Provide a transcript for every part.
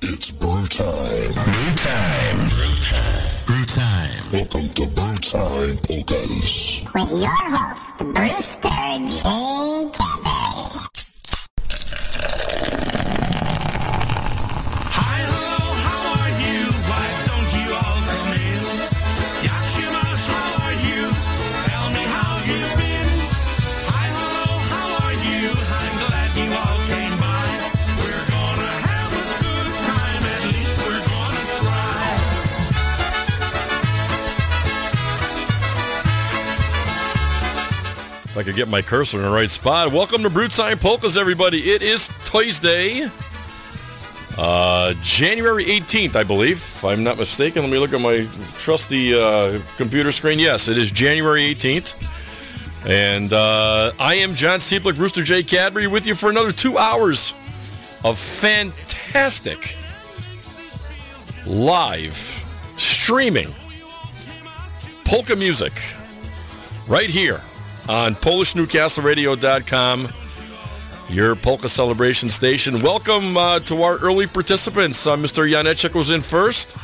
It's brew time. Brew time. Brew time. Brew time. Welcome to Brew Time Polkas. with your host, Brewster J. Cadbury. I could get my cursor in the right spot. Welcome to Brew Time Polkas, everybody. It is Tuesday, uh, January 18th, I believe. If I'm not mistaken, let me look at my trusty uh, computer screen. Yes, it is January 18th. And uh, I am John Cieplik, Brewster J. Cadbury, with you for another two hours of fantastic live streaming polka music right here on PolishNewcastleRadio.com, your polka celebration station. Welcome uh, to our early participants. Uh, Mr. Janeczek was in first.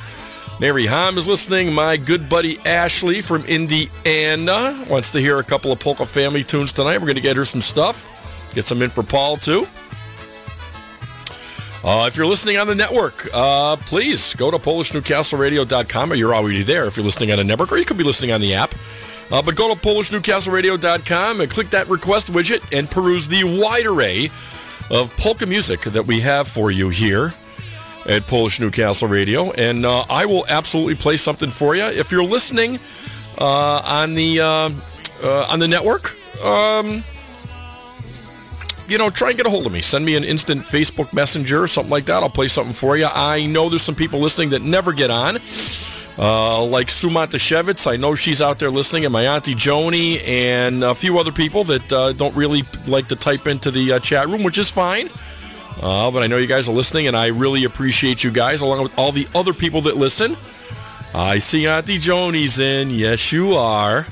Mary Ham is listening. My good buddy Ashley from Indiana wants to hear a couple of polka family tunes tonight. We're going to get her some stuff. Get some in for Paul, too. Uh, if you're listening on the network, uh, please go to PolishNewcastleRadio.com. Or you're already there if you're listening on a network, or you could be listening on the app. Uh, but go to PolishNewcastleRadio.com and click that request widget and peruse the wide array of polka music that we have for you here at Polish Newcastle Radio. And uh, I will absolutely play something for you. If you're listening uh, on the uh, uh, on the network, um, you know, try and get a hold of me. Send me an instant Facebook Messenger or something like that. I'll play something for you. I know there's some people listening that never get on, uh, like Suma Tashevitz. I know she's out there listening, and my auntie Joni, and a few other people that uh, don't really like to type into the uh, chat room, which is fine. Uh, but I know you guys are listening, and I really appreciate you guys, along with all the other people that listen. I see Auntie Joni's in. Yes, you are.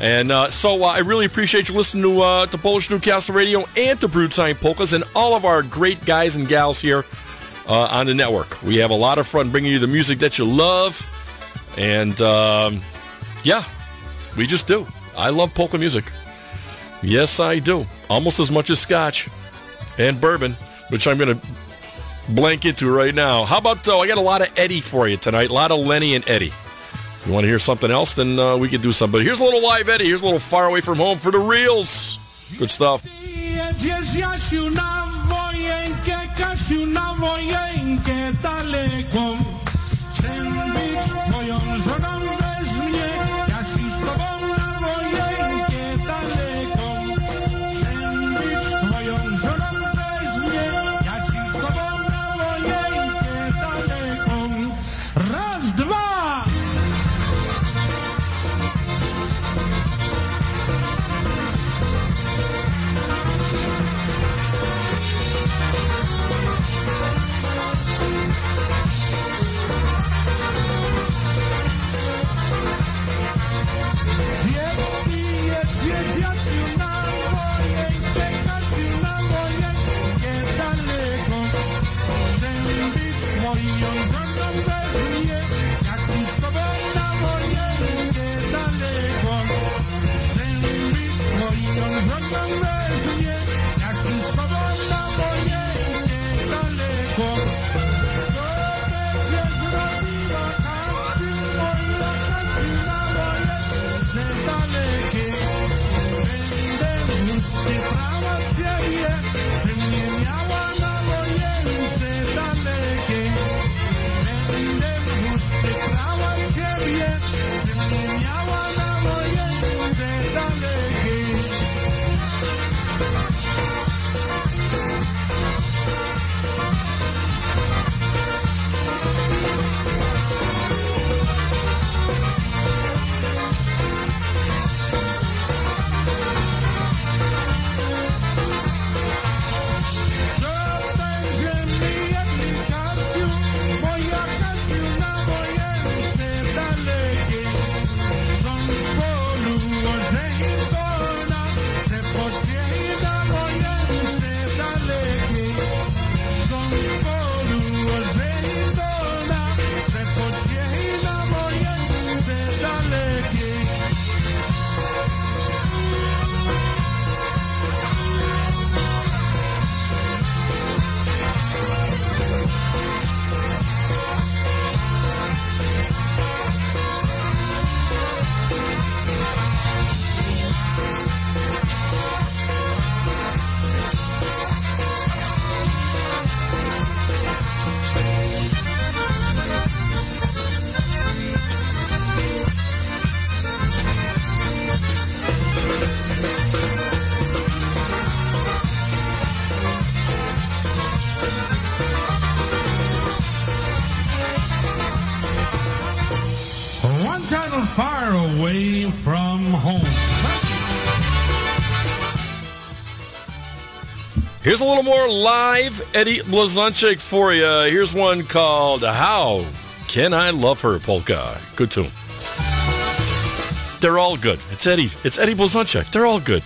And uh, so I really appreciate you listening to to Polish Newcastle Radio and to Brew Time Polkas and all of our great guys and gals here on the network. We have a lot of fun bringing you the music that you love, and um, yeah, we just do. I love polka music. Yes, I do. Almost as much as Scotch and bourbon, which I'm going to blank into right now. How about though? I got a lot of Eddie for you tonight. A lot of Lenny and Eddie. You want to hear something else? Then uh, we could do something. But here's a little live Eddie. Here's a little far away from home for the reels. Good stuff. Jedziesz Jasiu na millions and numbers, yeah. Here's a little more live Eddie Blazonczyk for you. Here's one called How Can I Love Her Polka. Good tune. They're all good. It's Eddie. It's Eddie Blazonczyk. They're all good.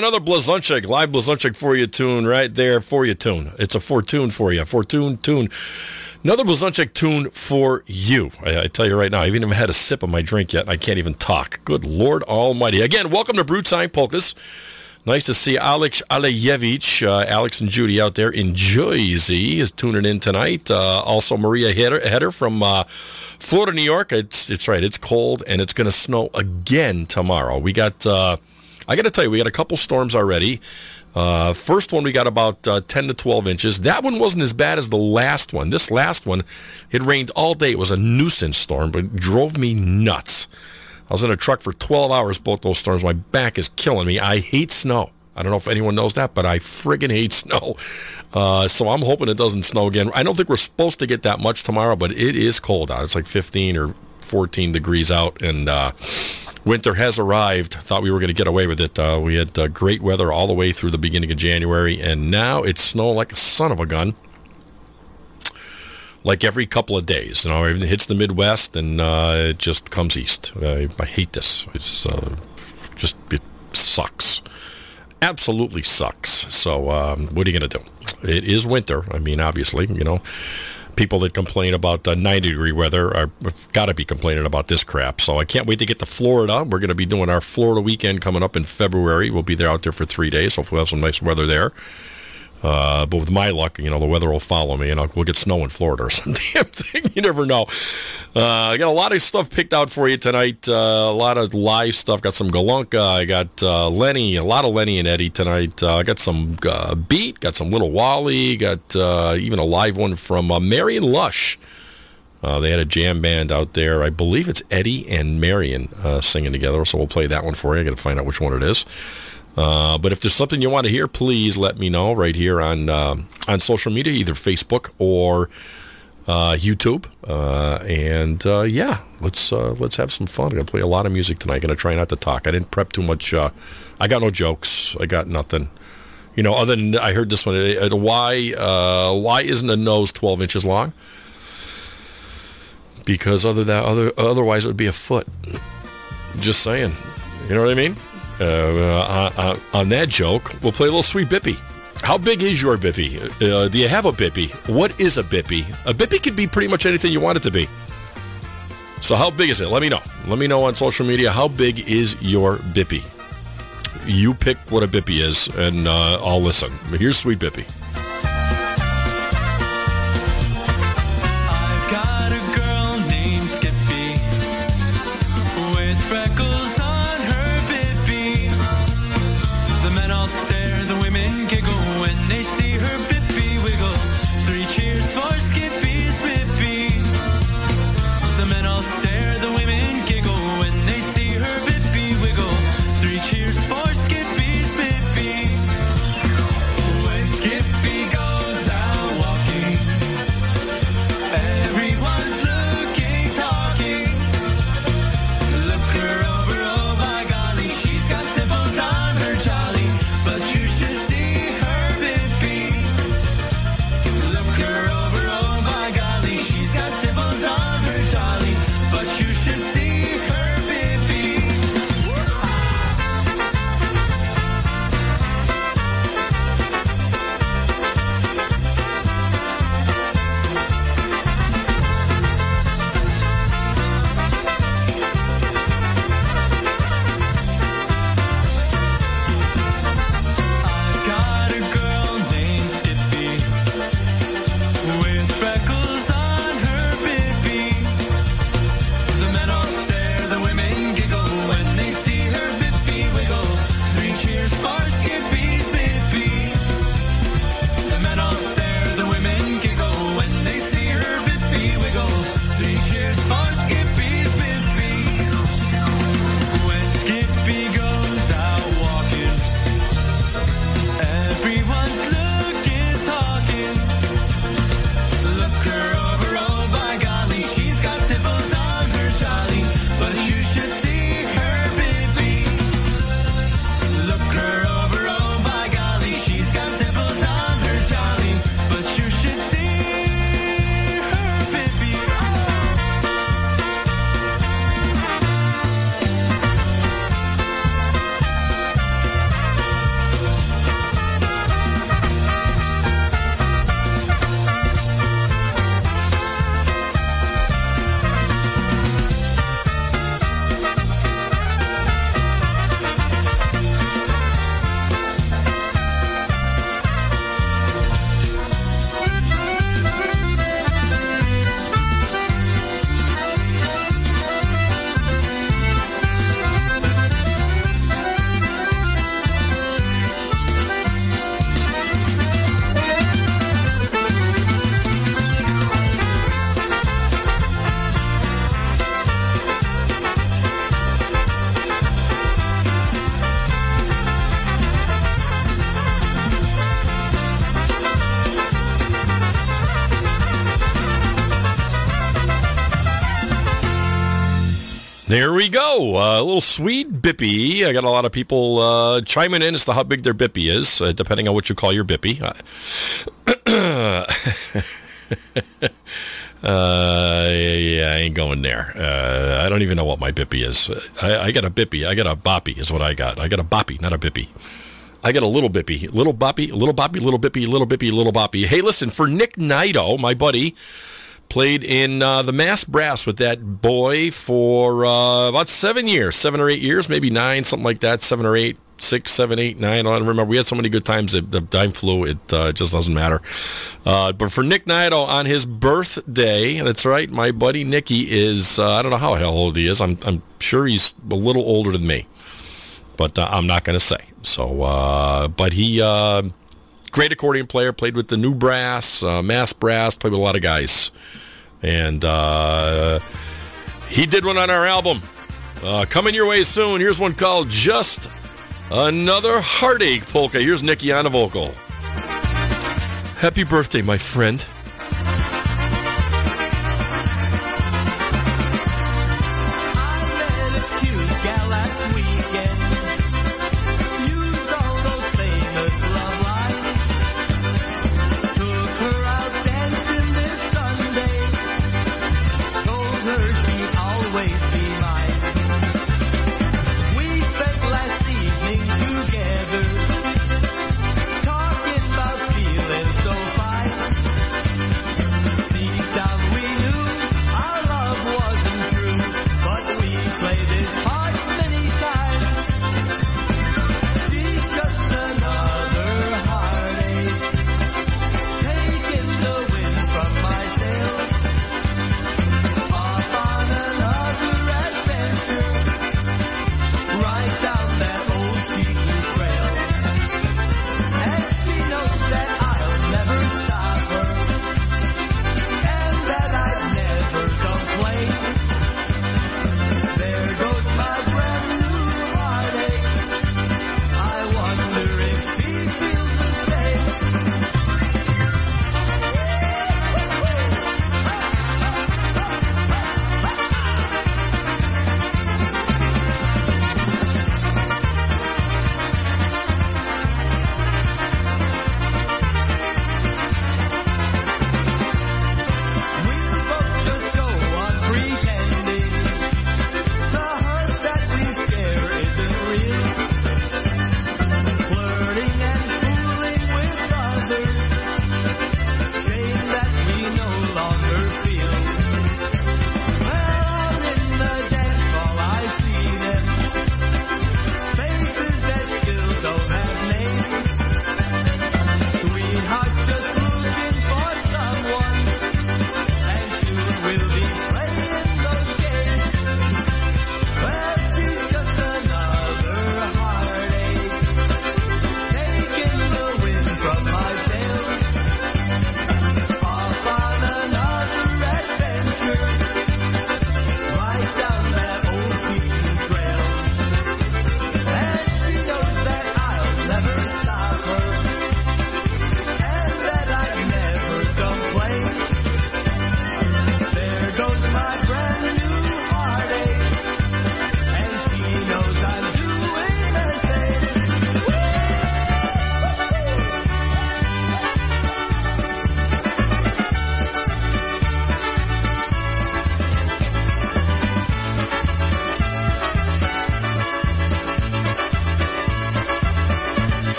Another Blazonczyk, live Blazonczyk for you tune right there for you tune. It's a Fortune for you, Fortune tune. Another Blazonczyk tune for you. I, I tell you right now, I haven't even had a sip of my drink yet, and I can't even talk. Good Lord Almighty. Again, welcome to Brew Time Polkas. Nice to see Alex Alejevich, uh, Alex and Judy out there in Jersey is tuning in tonight. Uh, also, Maria Header, from uh, Florida, New York. It's it's right. It's cold and it's going to snow again tomorrow. We got. I got to tell you, we got a couple storms already. Uh, first one, we got about uh, 10 to 12 inches. That one wasn't as bad as the last one. This last one, it rained all day. It was a nuisance storm, but it drove me nuts. I was in a truck for 12 hours, both those storms. My back is killing me. I hate snow. I don't know if anyone knows that, but I friggin' hate snow. Uh, so I'm hoping it doesn't snow again. I don't think we're supposed to get that much tomorrow, but it is cold out. It's like 15 or 14 degrees out, and uh, winter has arrived. Thought we were going to get away with it. Uh, we had uh, great weather all the way through the beginning of January, and now it's snowing like a son of a gun. Like every couple of days, you know, it hits the Midwest and uh, it just comes east. I, I hate this. It's uh, just it sucks. Absolutely sucks. So, um, what are you going to do? It is winter. I mean, obviously, you know, people that complain about uh, 90 degree weather are got to be complaining about this crap. So I can't wait to get to Florida. We're going to be doing our Florida weekend coming up in February. We'll be there out there for three days. Hopefully, we'll have some nice weather there. Uh, but with my luck, you know, the weather will follow me, and I'll, we'll get snow in Florida or some damn thing. You never know. Uh, I got a lot of stuff picked out for you tonight. Uh, a lot of live stuff. Got some Galunka. I got uh, Lenny. A lot of Lenny and Eddie tonight. Uh, I got some uh, Beat. Got some Little Wally. Got even a live one from uh, Marion Lush. They had a jam band out there. I believe it's Eddie and Marion singing together. So we'll play that one for you. I got to find out which one it is. Uh, but if there's something you want to hear, please let me know right here on um on social media, either Facebook or uh, YouTube. Uh, and uh, yeah, let's uh, let's have some fun. I'm gonna play a lot of music tonight. I'm Gonna try not to talk. I didn't prep too much. I got no jokes. I got nothing. You know, other than I heard this one. Why why isn't a nose 12 inches long? Because other that other otherwise it would be a foot. Just saying. You know what I mean? Uh, uh, uh, on that joke, we'll play a little sweet bippy. How big is your bippy? Uh, do you have a bippy? What is a bippy? A bippy could be pretty much anything you want it to be. So how big is it? Let me know. Let me know on social media. How big is your bippy? You pick what a bippy is, and uh, I'll listen. Here's sweet bippy. Little sweet bippy. I got a lot of people uh, chiming in as to how big their bippy is, uh, depending on what you call your bippy. Uh, yeah, I ain't going there. Uh, I don't even know what my bippy is. I, I got a bippy. I got a boppy, is what I got. I got a boppy, not a bippy. I got a little bippy, little boppy, little boppy, little bippy, little bippy, little boppy. Hey, listen, for Nick Nido, my buddy, played in uh, the Mass Brass with that boy for uh, about seven years, seven or eight years, maybe nine, something like that, seven or eight, six, seven, eight, nine. I don't remember. We had so many good times the time flew. It uh, just doesn't matter. Uh, but for Nick Nido on his birthday, that's right, my buddy Nicky is, uh, I don't know how old he is. I'm, I'm sure he's a little older than me, but uh, I'm not going to say. So, uh, but he, uh, great accordion player, played with the new brass, mass brass, played with a lot of guys. And uh, he did one on our album. Uh, coming your way soon. Here's one called Just Another Heartache Polka. Here's Nikki on a vocal. Happy birthday, my friend.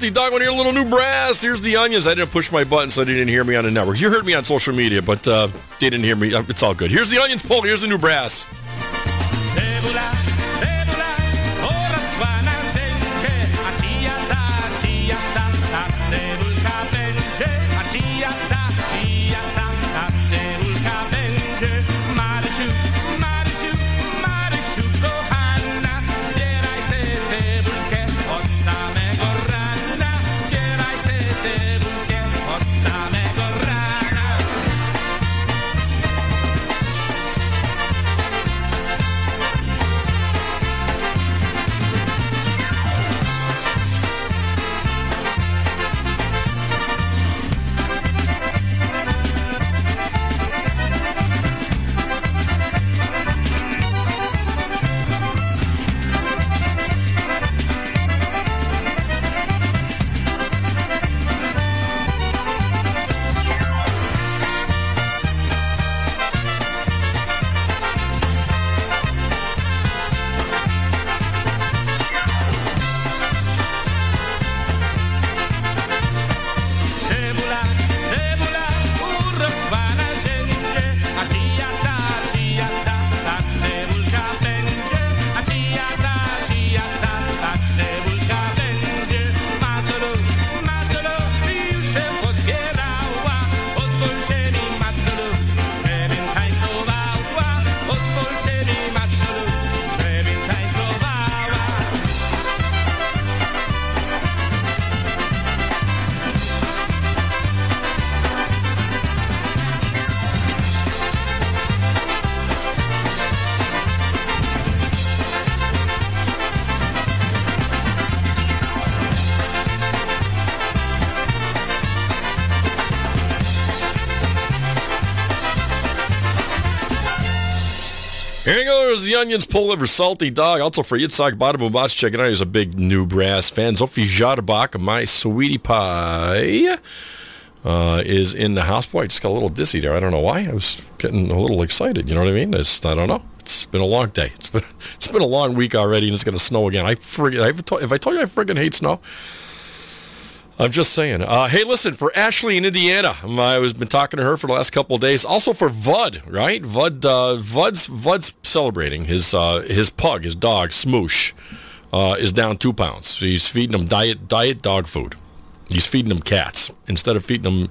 Salty Dog, hear a little new brass? Here's the onions. I didn't push my button, so they didn't hear me on the network. You heard me on social media, but uh, they didn't hear me. Uh, It's all good. Here's the onions poll. Here's the new brass. The Onions Pull over Salty Dog. Also for Yitzhak Badabumbats, check it out. He's a big new brass fan. Sophie Jarbach, my sweetie pie, uh, is in the house. Boy, I just got a little dizzy there. I don't know why. I was getting a little excited. You know what I mean? It's, I don't know. It's been a long day. It's been it's been a long week already, and it's going to snow again. I friggin' I've to- if I told you I friggin' hate snow. I'm just saying. Uh, hey, listen, for Ashley in Indiana, um, I was been talking to her for the last couple of days. Also for Vud, right? Vud, uh, Vud's Vud's celebrating his uh, his pug, his dog Smoosh, uh, is down two pounds. He's feeding him diet diet dog food. He's feeding them cats instead of feeding them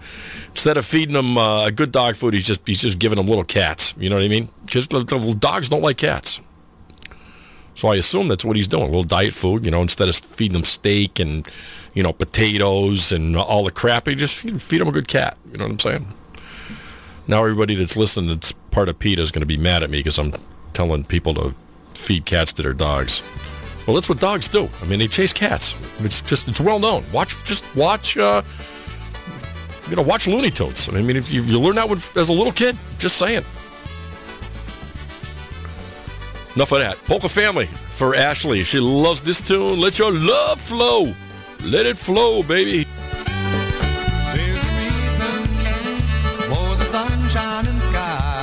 instead of feeding them uh, good dog food. He's just he's just giving them little cats. You know what I mean? Because the, the dogs don't like cats. So I assume that's what he's doing. A little diet food, you know, instead of feeding them steak and, you know, potatoes and all the crap, he just feed, feed them a good cat. You know what I'm saying? Now everybody that's listening that's part of PETA is going to be mad at me because I'm telling people to feed cats to their dogs. Well, that's what dogs do. I mean, they chase cats. It's just, it's well known. Watch, just watch, uh, you know, watch Looney Tunes. I mean, if you, you learn that as a little kid, just saying. Enough of that. Polka Family for Ashley. She loves this tune. Let your love flow. Let it flow, baby. There's a reason for the sunshine and sky.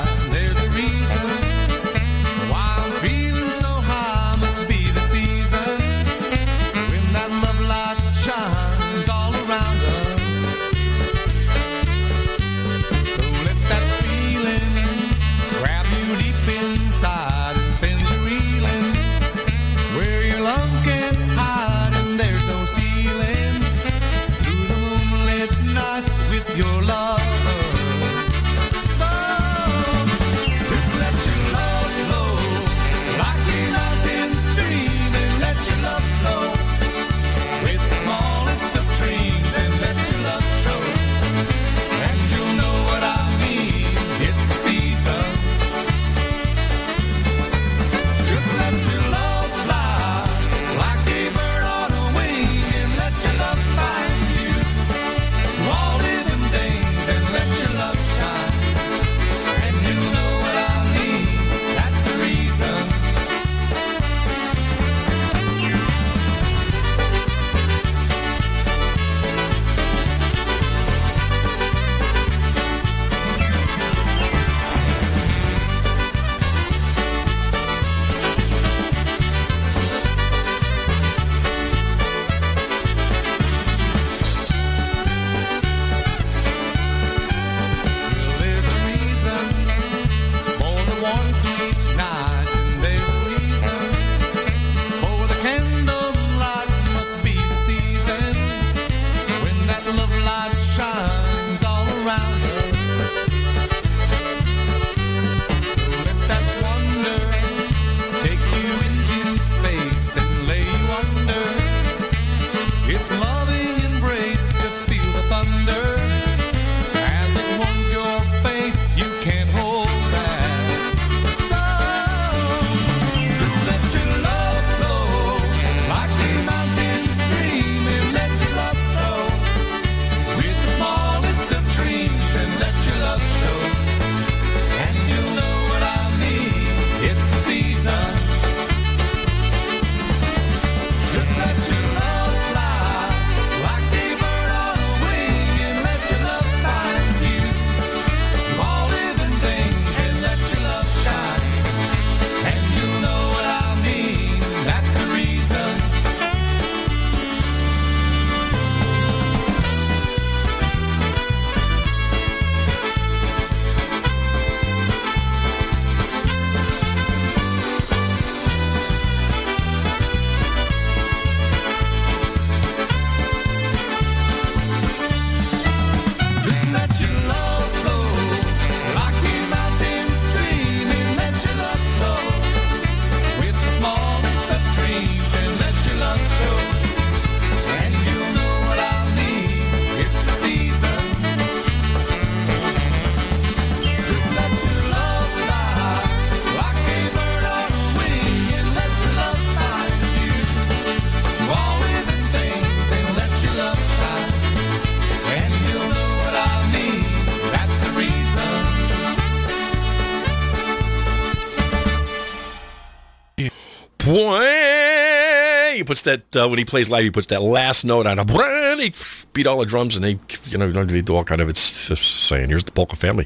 Puts that uh, when he plays live. He puts that last note on. A he beat all the drums, and they, you know, they do all kind of. It's just saying, here's the polka family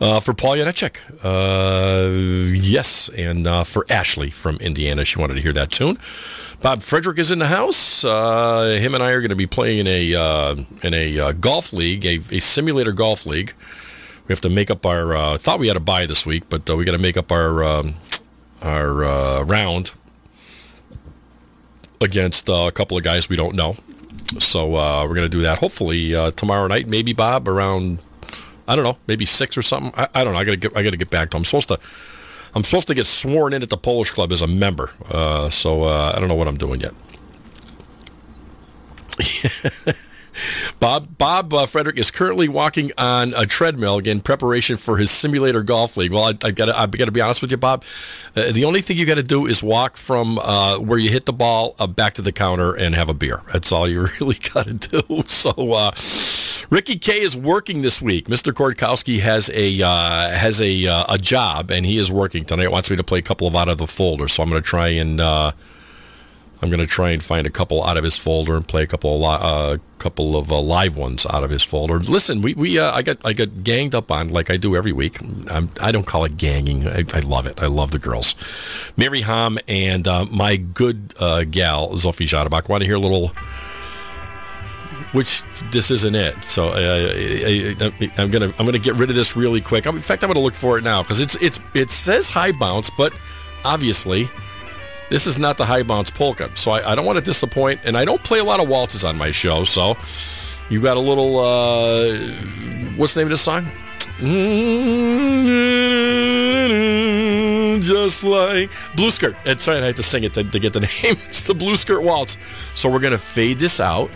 uh, for Paul Janeczek. Uh, yes, and uh, for Ashley from Indiana, she wanted to hear that tune. Bob Frederick is in the house. Uh, him and I are going to be playing in a uh, in a golf league, a, a simulator golf league. We have to make up our. Thought we had a buy this week, but we got to make up our um, our round against uh, a couple of guys we don't know. So uh, we're going to do that hopefully uh, tomorrow night. Maybe Bob around I don't know, maybe six or something. I, I don't know. I got to get I got to get back to. I'm supposed to. I'm supposed to get sworn in at the Polish Club as a member. Uh, so uh, I don't know what I'm doing yet. Bob Bob uh, Frederick is currently walking on a treadmill in preparation for his simulator golf league. Well, I, I got I've got to be honest with you, Bob. Uh, the only thing you got to do is walk from uh, where you hit the ball uh, back to the counter and have a beer. That's all you really got to do. So, uh, Ricky K is working this week. Mr. Kortkowski has a uh, has a uh, a job and he is working tonight. Wants me to play a couple of out of the folder, so I'm going to try and. Uh, I'm going to try and find a couple out of his folder and play a couple of li- uh, couple of uh, live ones out of his folder. Listen, we, we uh, I got I got ganged up on like I do every week. I'm, I don't call it ganging. I, I love it. I love the girls. Mary Ham and uh, my good uh, gal Sophie Jadabach. Want to hear a little? Which this isn't it. So uh, I, I'm gonna I'm gonna get rid of this really quick. In fact, I'm gonna look for it now because it's it's it says high bounce, but obviously. This is not the high bounce polka, so I, I don't want to disappoint. And I don't play a lot of waltzes on my show, so you got a little. Uh, what's the name of this song? Just like Blue Skirt. That's right. I had to sing it to, to get the name. It's the Blue Skirt Waltz. So we're gonna fade this out,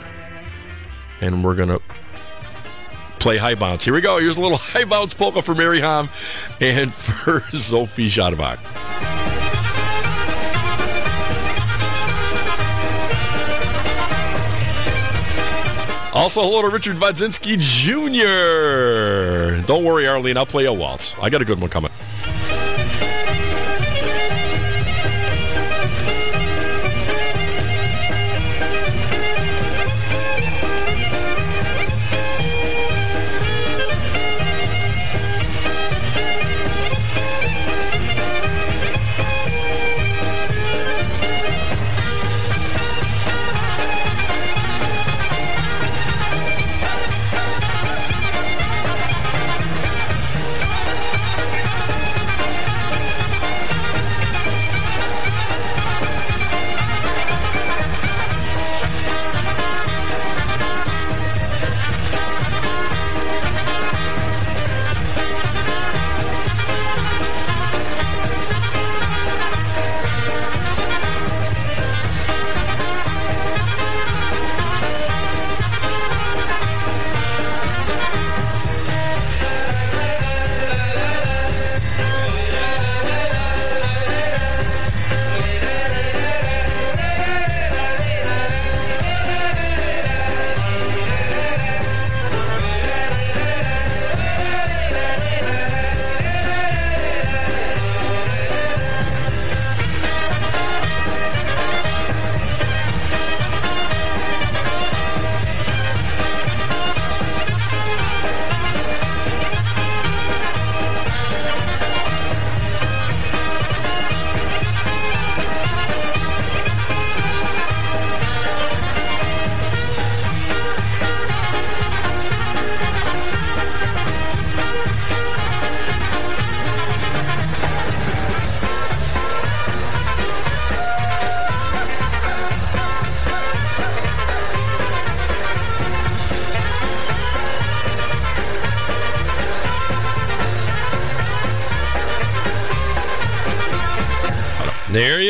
and we're gonna play high bounce. Here we go. Here's a little high bounce polka for Mary Ham and for Sophie Jadabach. Also, hello to Richard Vodzinski Jr. Don't worry, Arlene, I'll play a waltz. I got a good one coming.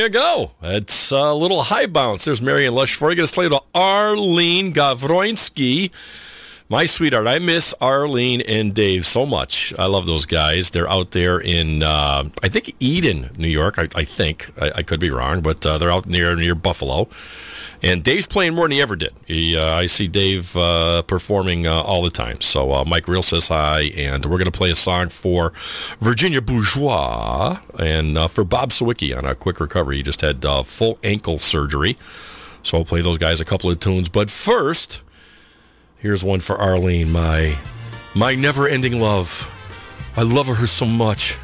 You go. It's a little high bounce. There's Marion Lush for you. Get us played to Arlene Gavroinski. My sweetheart, I miss Arlene and Dave so much. I love those guys. They're out there in, uh, I think Eden, New York. I, I think I, I could be wrong, but uh, they're out near near Buffalo. And Dave's playing more than he ever did. He, uh, I see Dave uh, performing uh, all the time. So uh, Mike Real says hi, and we're going to play a song for Virginia Bourgeois and uh, for Bob Sawicki on a quick recovery. He just had uh, full ankle surgery. So I'll play those guys a couple of tunes. But first, here's one for Arlene, my my never-ending love. I love her so much.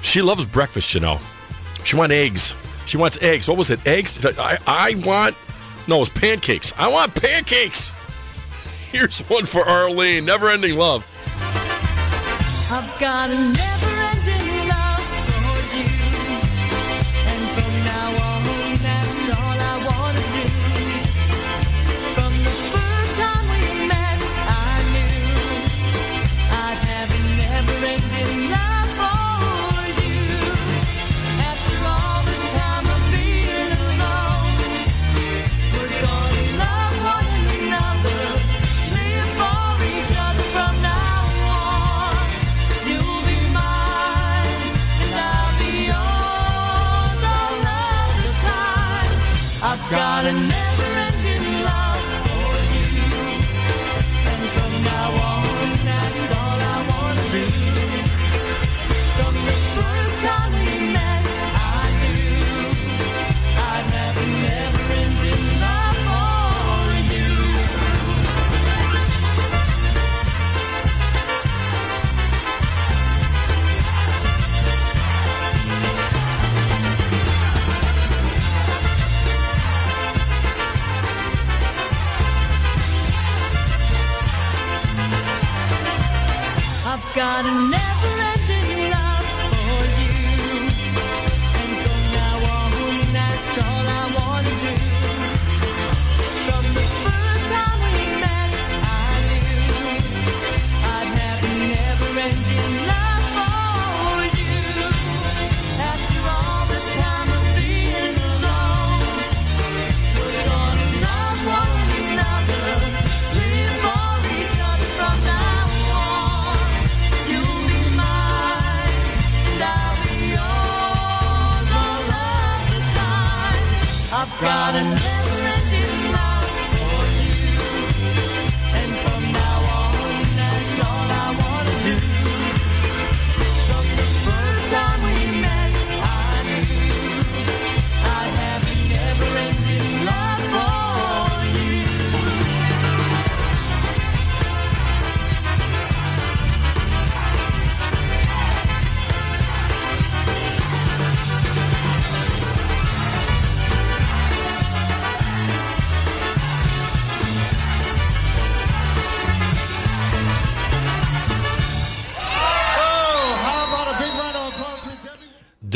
She loves breakfast, you know. She wants eggs. She wants eggs. What was it? Eggs? I, I want. No, it's pancakes. I want pancakes. Here's one for Arlene. Never ending love. I've got a never-ending love got a I've got a never-ending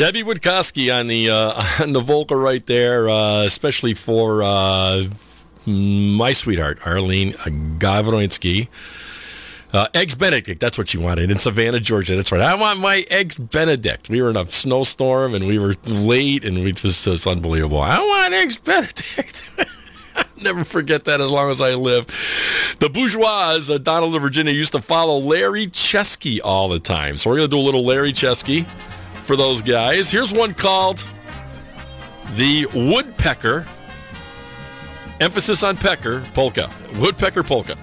Debbie Witkowski on the uh, on the vocal right there, uh, especially for uh, my sweetheart Arlene Gavroinski. Uh, eggs Benedict, that's what she wanted in Savannah, Georgia. That's right. I want my eggs Benedict. We were in a snowstorm and we were late, and it was unbelievable. I want eggs Benedict. Never forget that as long as I live. The bourgeois, uh, Donald of Virginia, used to follow Larry Chesky all the time. So we're going to do a little Larry Chesky for those guys. Here's one called The Woodpecker. Emphasis on pecker polka. Woodpecker polka.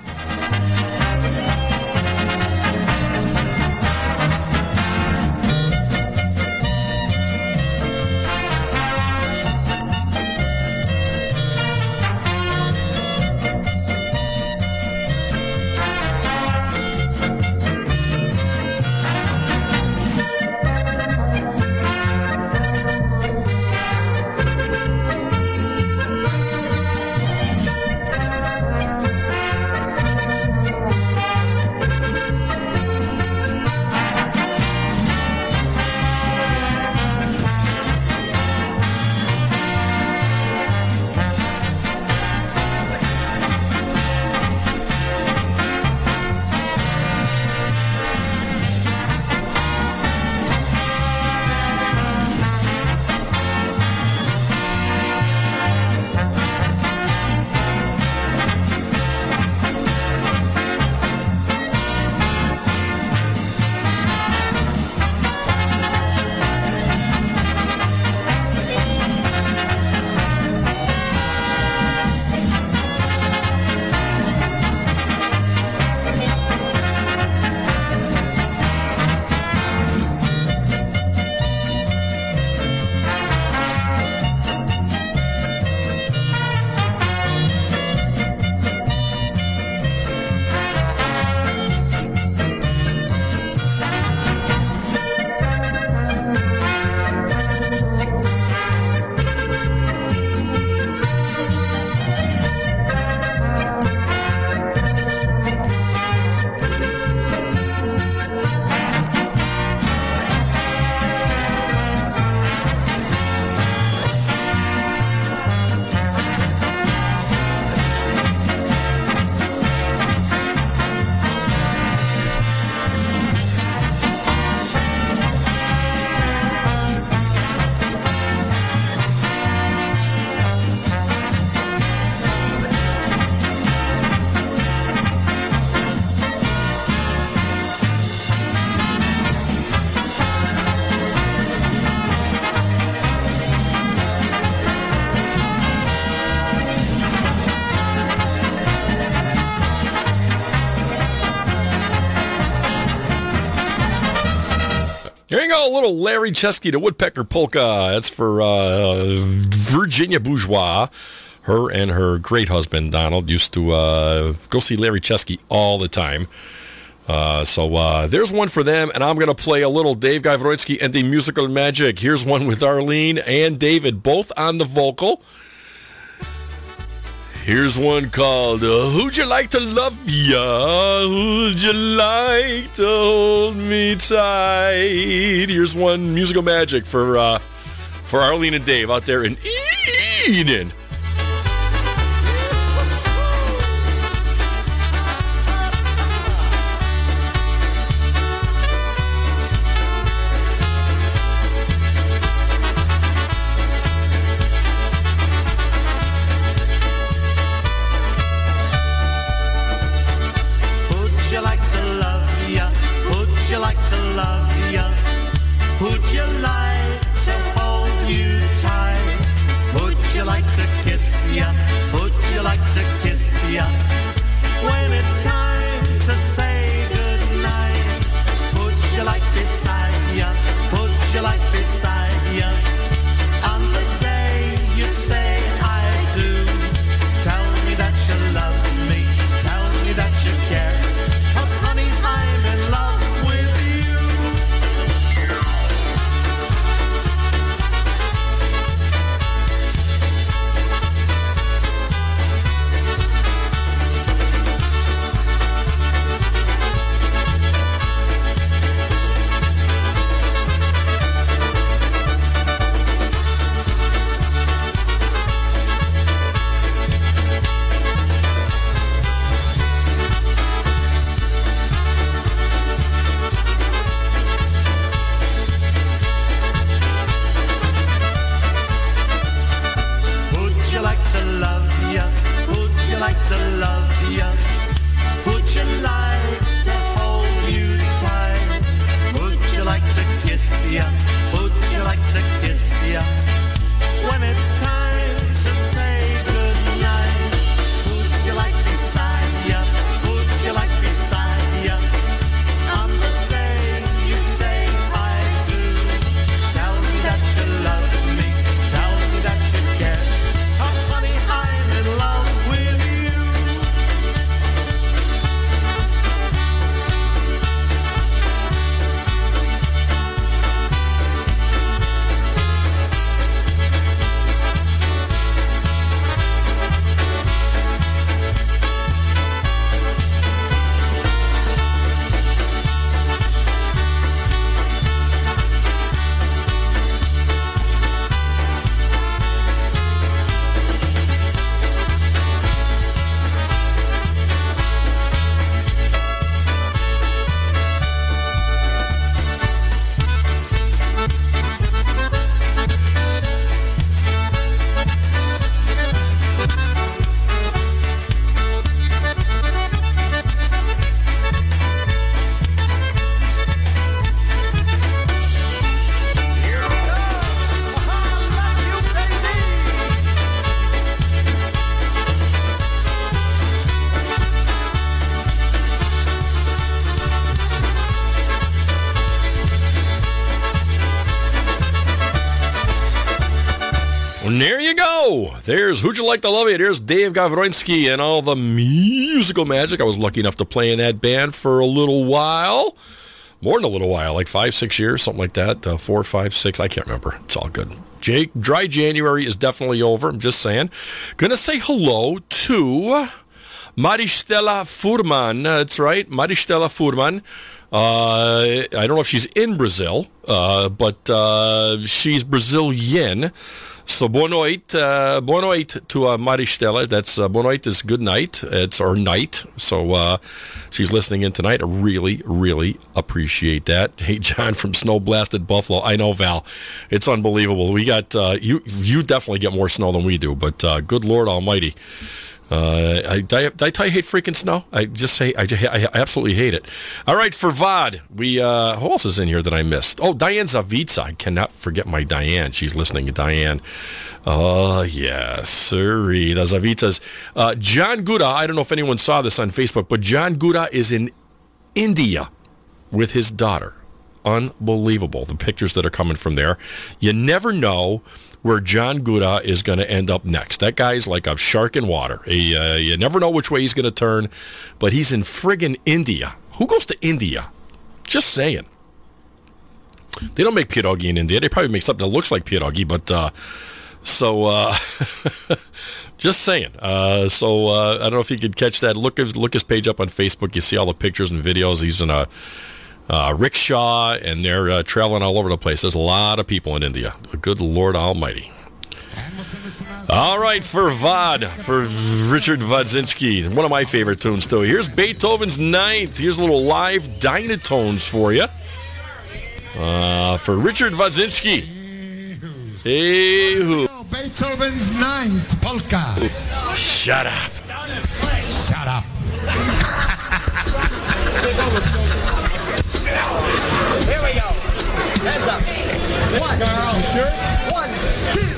Larry Chesky to Woodpecker Polka. That's for uh, Virginia Bourgeois. Her and her great husband, Donald, used to uh, go see Larry Chesky all the time. Uh, so uh, there's one for them, and I'm going to play a little Dave Gavroitsky and the Musical Magic. Here's one with Arlene and David, both on the vocal. Here's one called uh, Who'd You Like to Love Ya? Who'd You Like to Hold Me Tight? Here's one musical magic for uh, for Arlene and Dave out there in Eden. Go. There's Who'd You Like to Love It? Here's Dave Gavroinski and all the musical magic. I was lucky enough to play in that band for a little while. More than a little while, like five, six years, something like that. Uh, four, five, six. I can't remember. It's all good. Jake, dry January is definitely over. I'm just saying. Gonna say hello to Maristela Furman. That's right, Maristela Furman. Uh, I don't know if she's in Brazil, uh, but uh, she's Brazilian. So boa noite, uh, boa to uh, Maristela. That's uh, boa is good night. It's our night. So uh, she's listening in tonight. I really, really appreciate that. Hey, John from Snow Blasted Buffalo. I know Val. It's unbelievable. We got uh, you. You definitely get more snow than we do. But uh, good Lord Almighty. Uh, I, did, I, did I hate freaking snow? I just say I, I absolutely hate it. All right, for VOD, we uh, who else is in here that I missed? Oh, Diane Zavitsa. I cannot forget my Diane. She's listening to Diane. Oh, yes, sorry. The Zavitsas. Uh, John Guda, I don't know if anyone saw this on Facebook, but John Guda is in India with his daughter. unbelievable. The pictures that are coming from there. You never know where John Guda is going to end up next. That guy's like a shark in water. He, uh, you never know which way he's going to turn, but he's in friggin' India. Who goes to India? Just saying. They don't make pierogi in India. They probably make something that looks like pierogi, but uh, so uh, just saying. Uh, so uh, I don't know if you could catch that. Look his look his page up on Facebook. You see all the pictures and videos. He's in a uh, rickshaw and they're uh, traveling all over the place. There's a lot of people in India. Good Lord Almighty. All right, for Vod, for Richard Vodzinski, one of my favorite tunes too. Here's Beethoven's Ninth. Here's a little live Dynatones for you. Uh, for Richard Vodzinski. Hey, who? Beethoven's Ninth Polka. Shut up. Shut up. Here we go. Heads up. One. Girl, Sure? One, two.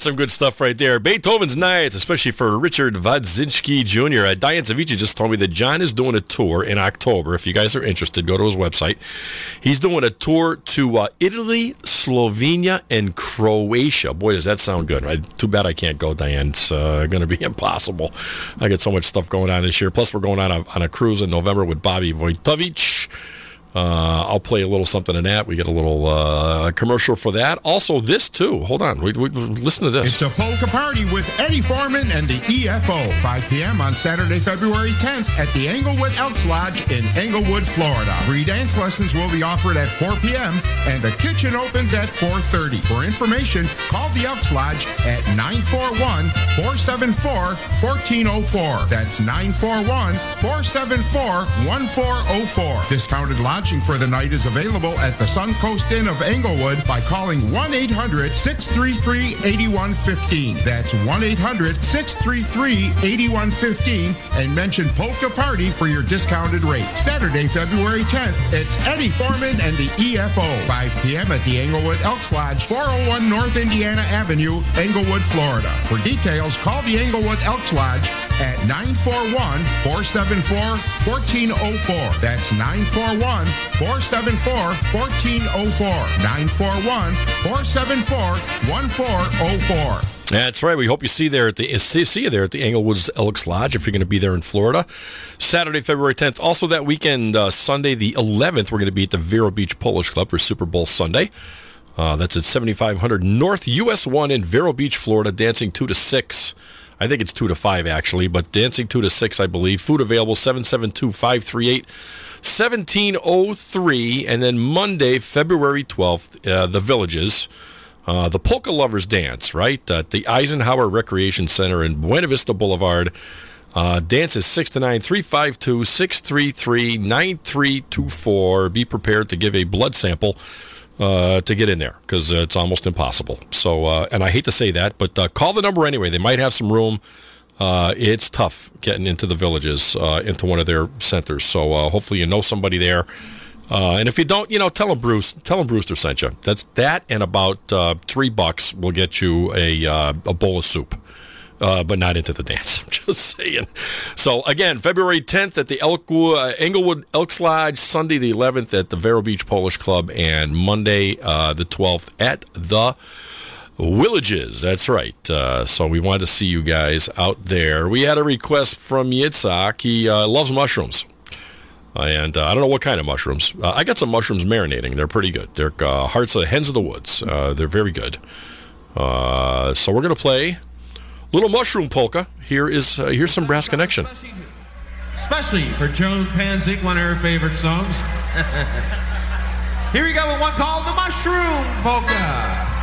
That's some good stuff right there. Beethoven's Night, especially for Richard Vodzinski Jr. Uh, Diane Savici just told me that John is doing a tour in October. If you guys are interested, go to his website. He's doing a tour to uh, Italy, Slovenia, and Croatia. Boy, does that sound good. I, too bad I can't go, Diane. It's uh, going to be impossible. I got so much stuff going on this year. Plus, we're going on a, on a cruise in November with Bobby Vojtovic. Uh, I'll play a little something in that. We get a little uh, commercial for that. Also, this too. Hold on. We, we, listen to this. It's a polka party with Eddie Foreman and the EFO. 5 p.m. on Saturday, February 10th at the Englewood Elks Lodge in Englewood, Florida. Free dance lessons will be offered at 4 p.m. and the kitchen opens at 4.30. For information, call the Elks Lodge at 941-474-1404. That's 941-474-1404. Discounted lodging Lodging for the night is available at the Suncoast Inn of Englewood by calling 1-800-633-8115. That's 1-800-633-8115 and mention Polka Party for your discounted rate. Saturday, February 10th, it's Eddie Foreman and the EFO, 5 p.m. at the Englewood Elks Lodge, 401 North Indiana Avenue, Englewood, Florida. For details, call the Englewood Elks Lodge at 941-474-1404. That's 941-474-1404. 941-474-1404. That's right. We hope you see there at the see, you there at the Englewoods Elks Lodge if you're going to be there in Florida. Saturday, February 10th. Also that weekend, uh, Sunday the 11th, we're going to be at the Vero Beach Polish Club for Super Bowl Sunday. Uh, that's at 7500 North US 1 in Vero Beach, Florida. Dancing two to six. I think it's two to five actually, but dancing two to six, I believe. Food available 772 538 1703. And then Monday, February 12th, uh, the Villages. Uh, the Polka Lovers Dance, right? At the Eisenhower Recreation Center in Buena Vista Boulevard. Uh, dance is 6 to 9, 352 633 9324. Be prepared to give a blood sample uh, to get in there because uh, it's almost impossible. So, uh, and I hate to say that, but uh, call the number anyway. They might have some room. Uh, it's tough getting into the villages, uh, into one of their centers. So hopefully you know somebody there. And if you don't, you know, tell them Bruce. Tell them Brewster sent you. That's that, and about three bucks will get you a a bowl of soup, uh, but not into the dance. I'm just saying. So again, February 10th at the Elkwood, uh, Englewood Elks Lodge, Sunday the 11th at the Vero Beach Polish Club, and Monday uh, the 12th at the Villages. That's right. Uh, so we wanted to see you guys out there. We had a request from Yitzhak. He uh, loves mushrooms. And uh, I don't know what kind of mushrooms. Uh, I got some mushrooms marinating. They're pretty good. They're uh, hearts of the hens of the woods. Uh, they're very good. So we're gonna play little mushroom polka. Here is uh, here's some brass connection. Especially for Joan Panzik, one of her favorite songs. Here we go with one called the Mushroom Polka.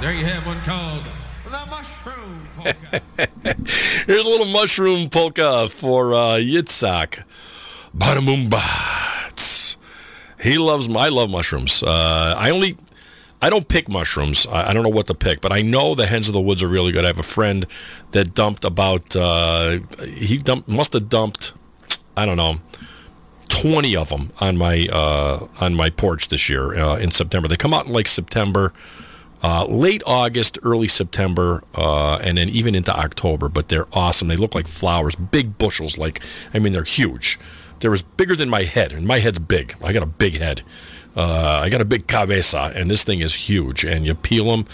There you have one called the Mushroom Polka. Here's a little mushroom polka for uh, Yitzhak. Badamumbats. He loves. I love mushrooms. Uh, I only. I don't pick mushrooms. I, I don't know what to pick, but I know the hens of the woods are really good. I have a friend that dumped about. Uh, he dumped, must have dumped. I don't know. 20 of them on my uh, on my porch this year uh, in September. They come out in like September. Uh, late August, early September, uh, and then even into October. But they're awesome. They look like flowers, big bushels. Like I mean, they're huge. They're as bigger than my head, and my head's big. I got a big head. Uh, I got a big cabeza, and this thing is huge. And you peel them.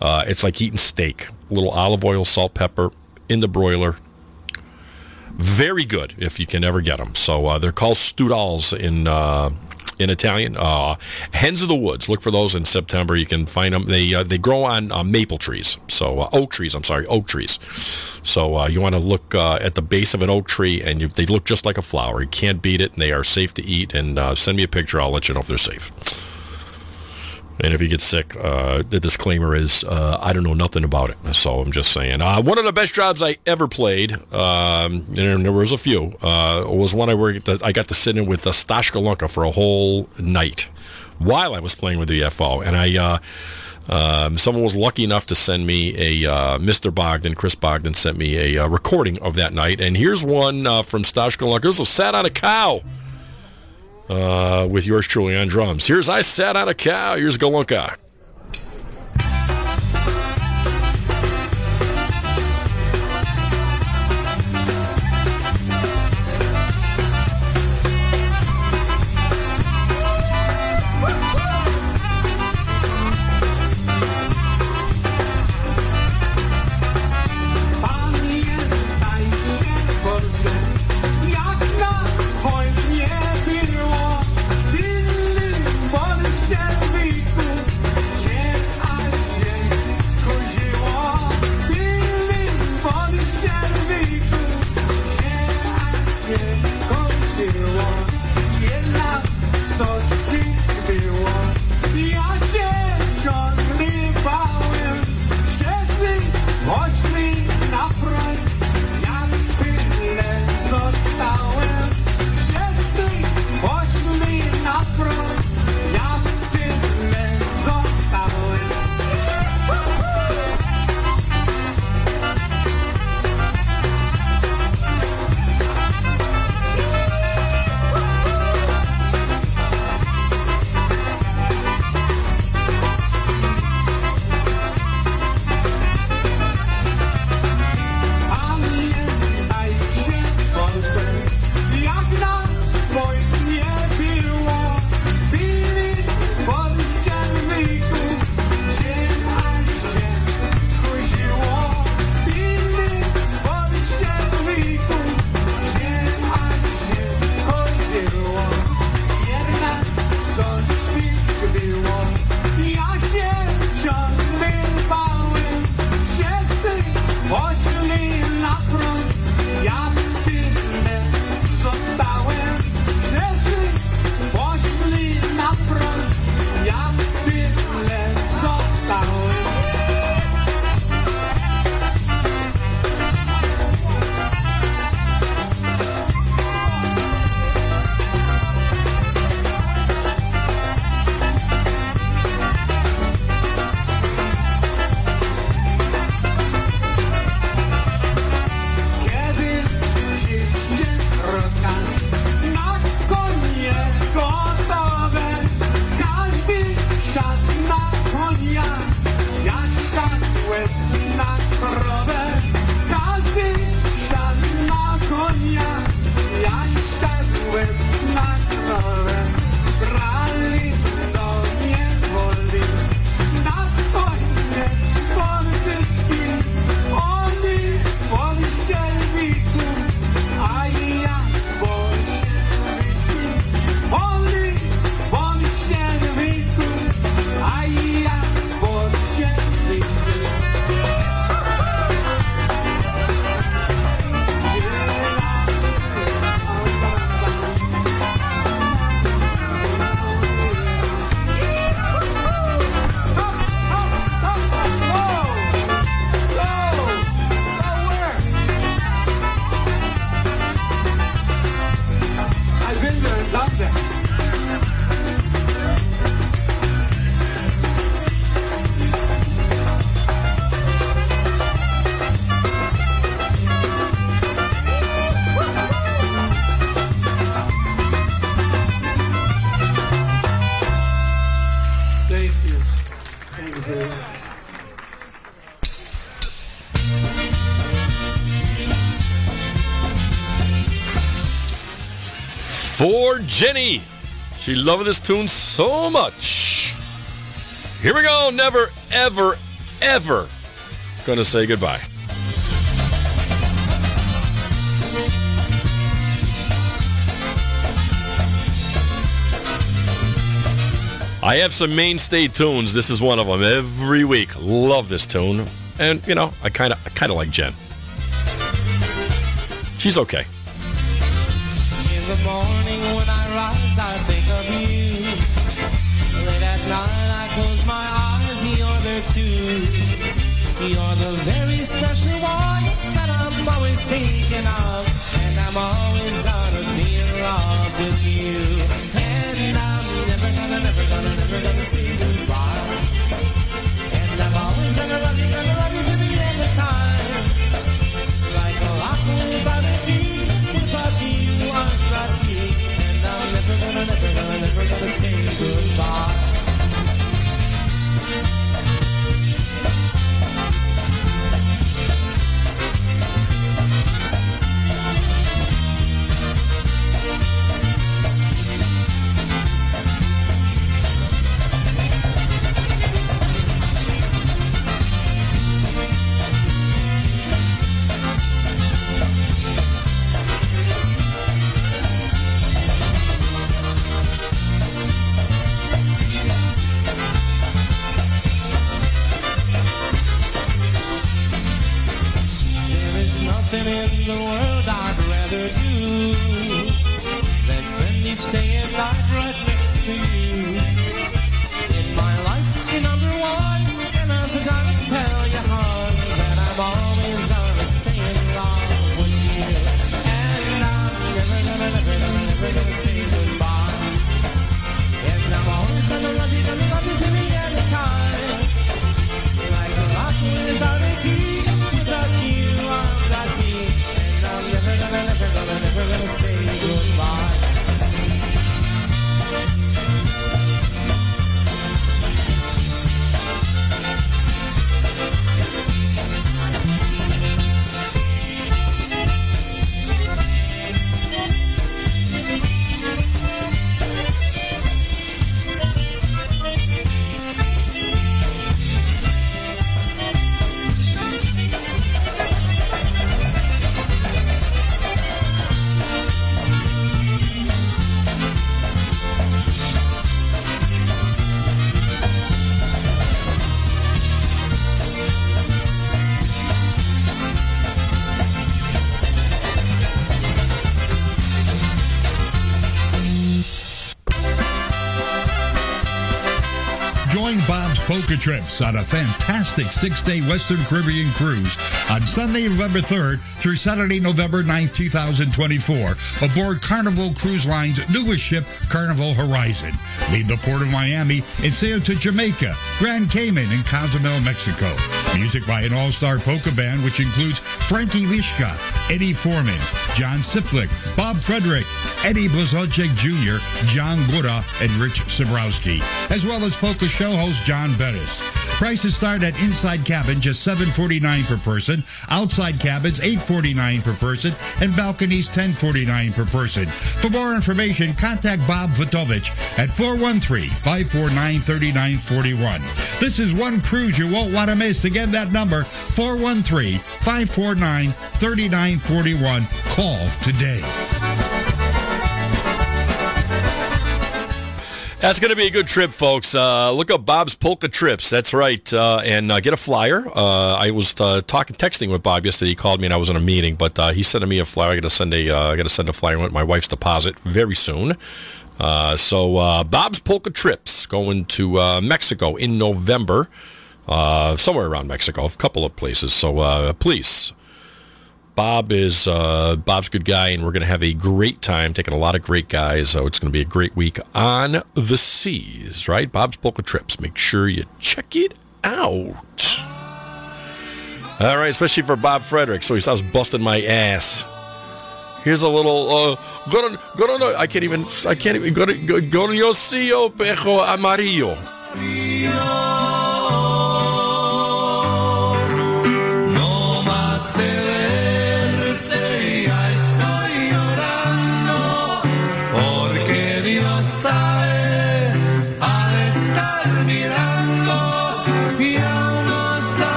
Uh, it's like eating steak. A little olive oil, salt, pepper in the broiler. Very good if you can ever get them. So uh, they're called strudels in uh, in Italian. Uh, hens of the woods. Look for those in September. You can find them. They uh, they grow on uh, maple trees. So uh, oak trees. I'm sorry, oak trees. So uh, you want to look uh, at the base of an oak tree, and you, they look just like a flower. You can't beat it, and they are safe to eat. And send me a picture. I'll let you know if they're safe. And if you get sick, uh, the disclaimer is uh, I don't know nothing about it. So I'm just saying. Uh, one of the best jobs I ever played, um, and there was a few, uh, was one I worked. I got to sit in with uh, Stas Golonka for a whole night while I was playing with the EFO. And I. Uh, um, someone was lucky enough to send me a uh, Mr. Bogdan, Chris Bogdan sent me a recording of that night, and here's one from Stas Golonka. This was "Sat on a Cow" uh, with yours truly on drums. Here's "I Sat on a Cow." Here's Golonka. Jenny. She loved this tune so much. Here we go. Never, ever, ever gonna say goodbye. I have some mainstay tunes. This is one of them every week. Love this tune, and you know, I kind of, I kind of like Jen. She's okay. You're the Trips on a fantastic six-day Western Caribbean cruise on Sunday, November 3rd through Saturday, November 9th, 2024 aboard Carnival Cruise Line's newest ship, Carnival Horizon. Leave the port of Miami and sail to Jamaica, Grand Cayman, and Cozumel, Mexico. Music by an all-star polka band which includes Frankie Lishka, Eddie Forman, John Cieplik, Bob Frederick, Eddie Blazonczyk Jr., John Gura, and Rich Sabrowski, as well as polka show host John Bettis. Prices start at inside cabin just $7.49 per person, outside cabins $8.49 per person, and balconies $10.49 per person. For more information, contact Bob Vitovich at 413-549-3941. This is one cruise you won't want to miss. Again, that number, 413-549-3941. Call today. That's going to be a good trip, folks. Uh, look up Bob's Polka Trips. That's right, uh, and uh, get a flyer. Uh, I was uh, talking, texting with Bob yesterday. He called me, and I was in a meeting, but uh, he's sending me a flyer. I got to send a, uh, got to send a flyer with my wife's deposit very soon. So Bob's Polka Trips going to Mexico in November, somewhere around Mexico, a couple of places. So please. Bob is uh, Bob's good guy, and we're going to have a great time taking a lot of great guys. So it's going to be a great week on the seas, right? Bob's Polka Trips. Make sure you check it out. All right, especially for Bob Frederick, so he stops busting my ass. Here's a little uh, go to go to I can't even I can't even go to go, go to Yosillo Pejo Amarillo. No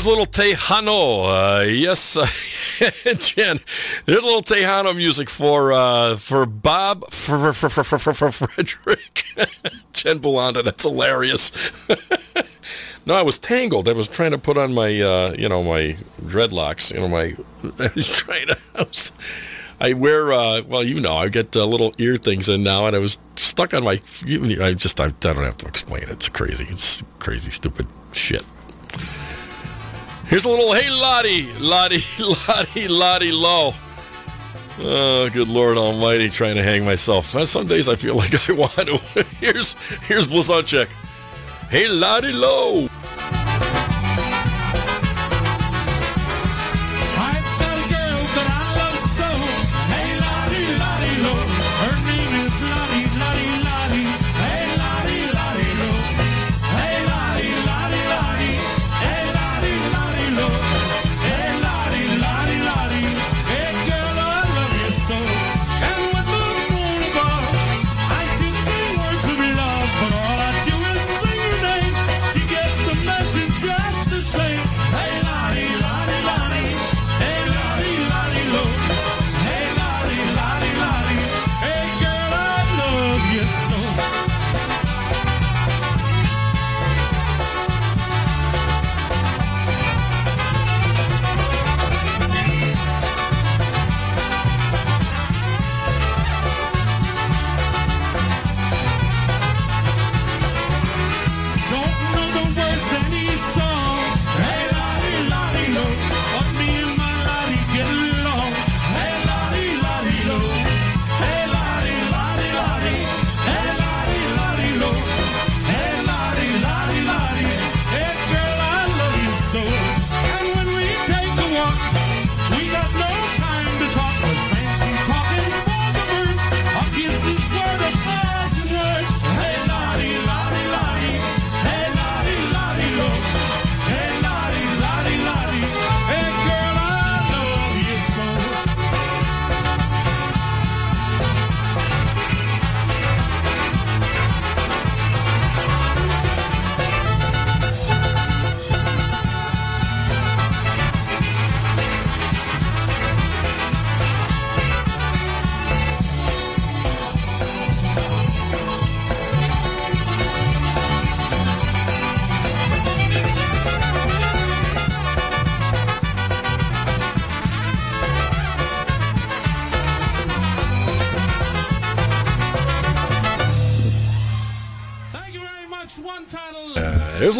There's little Tejano. Uh, yes, Jen. There's little Tejano music for uh, for Bob for, for, for, for, for, Frederick. Jen Belanda. That's hilarious. no, I was tangled. I was trying to put on my uh, you know my dreadlocks. You know my. I was trying to. I, was, I wear uh, well, you know, I get uh, little ear things in now, and I was stuck on my. I just I, I don't have to explain it. It's crazy. It's crazy, stupid shit. Here's a little hey Lottie, Lottie, Lottie, Lottie low. Oh, good Lord Almighty, trying to hang myself. Some days I feel like I want to. here's here's Blazonczyk. Hey Lottie low.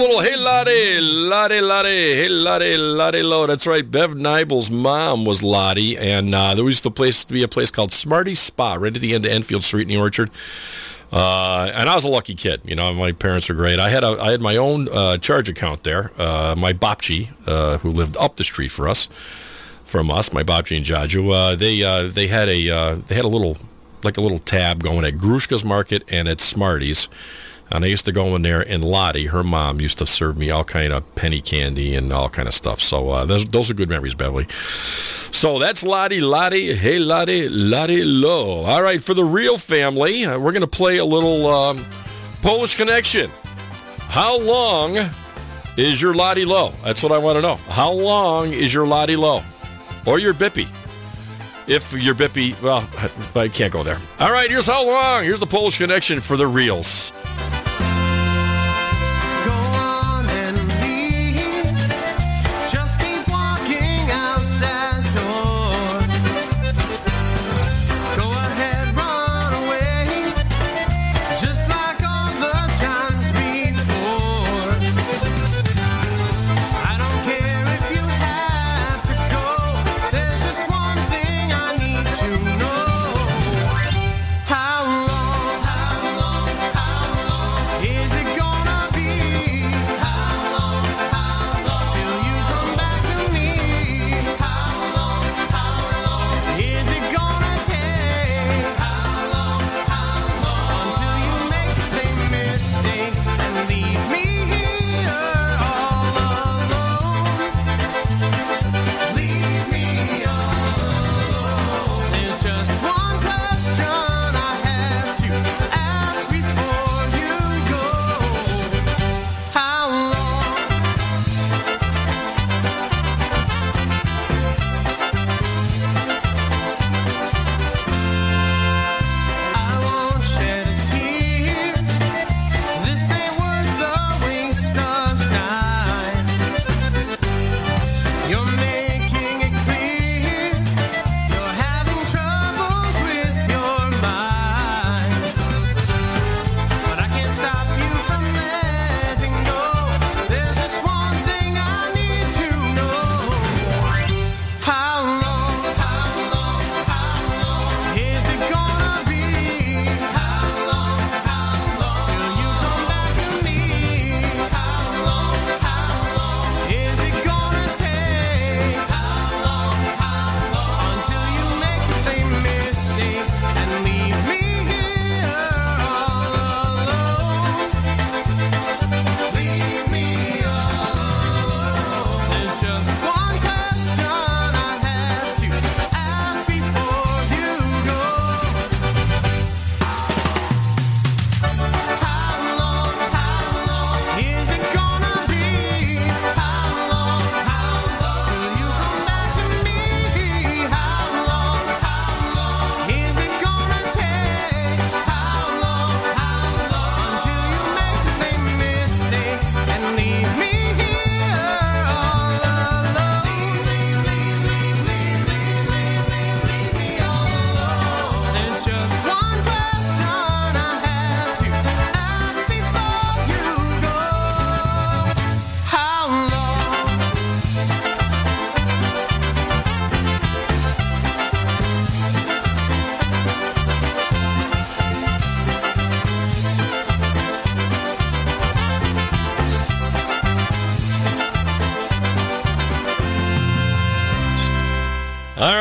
Little hey Lottie, Lottie, Lottie, hey Lottie, Lottie low. That's right. Bev Nibel's mom was Lottie, and uh, there used to place to be a place called Smarty Spa right at the end of Enfield Street in the Orchard. Uh, and I was a lucky kid. You know, my parents were great. I had a I had my own uh, charge account there. Uh, my Bopchi, uh, who lived up the street for us, from us, my Bopchi and Jaju, uh, they uh, they had a they had a little like a little tab going at Grushka's Market and at Smarties. And I used to go in there, and Lottie, her mom, used to serve me all kind of penny candy and all kind of stuff. So uh, those, those are good memories, Beverly. So that's Lottie, Lottie, hey Lottie, Lottie low. All right, for the real family, uh, we're going to play a little um, Polish Connection. How long is your Lottie low? That's what I want to know. How long is your Lottie low? Or your Bippy? If your Bippy, well, I can't go there. All right, here's how long. Here's the Polish Connection for the reals.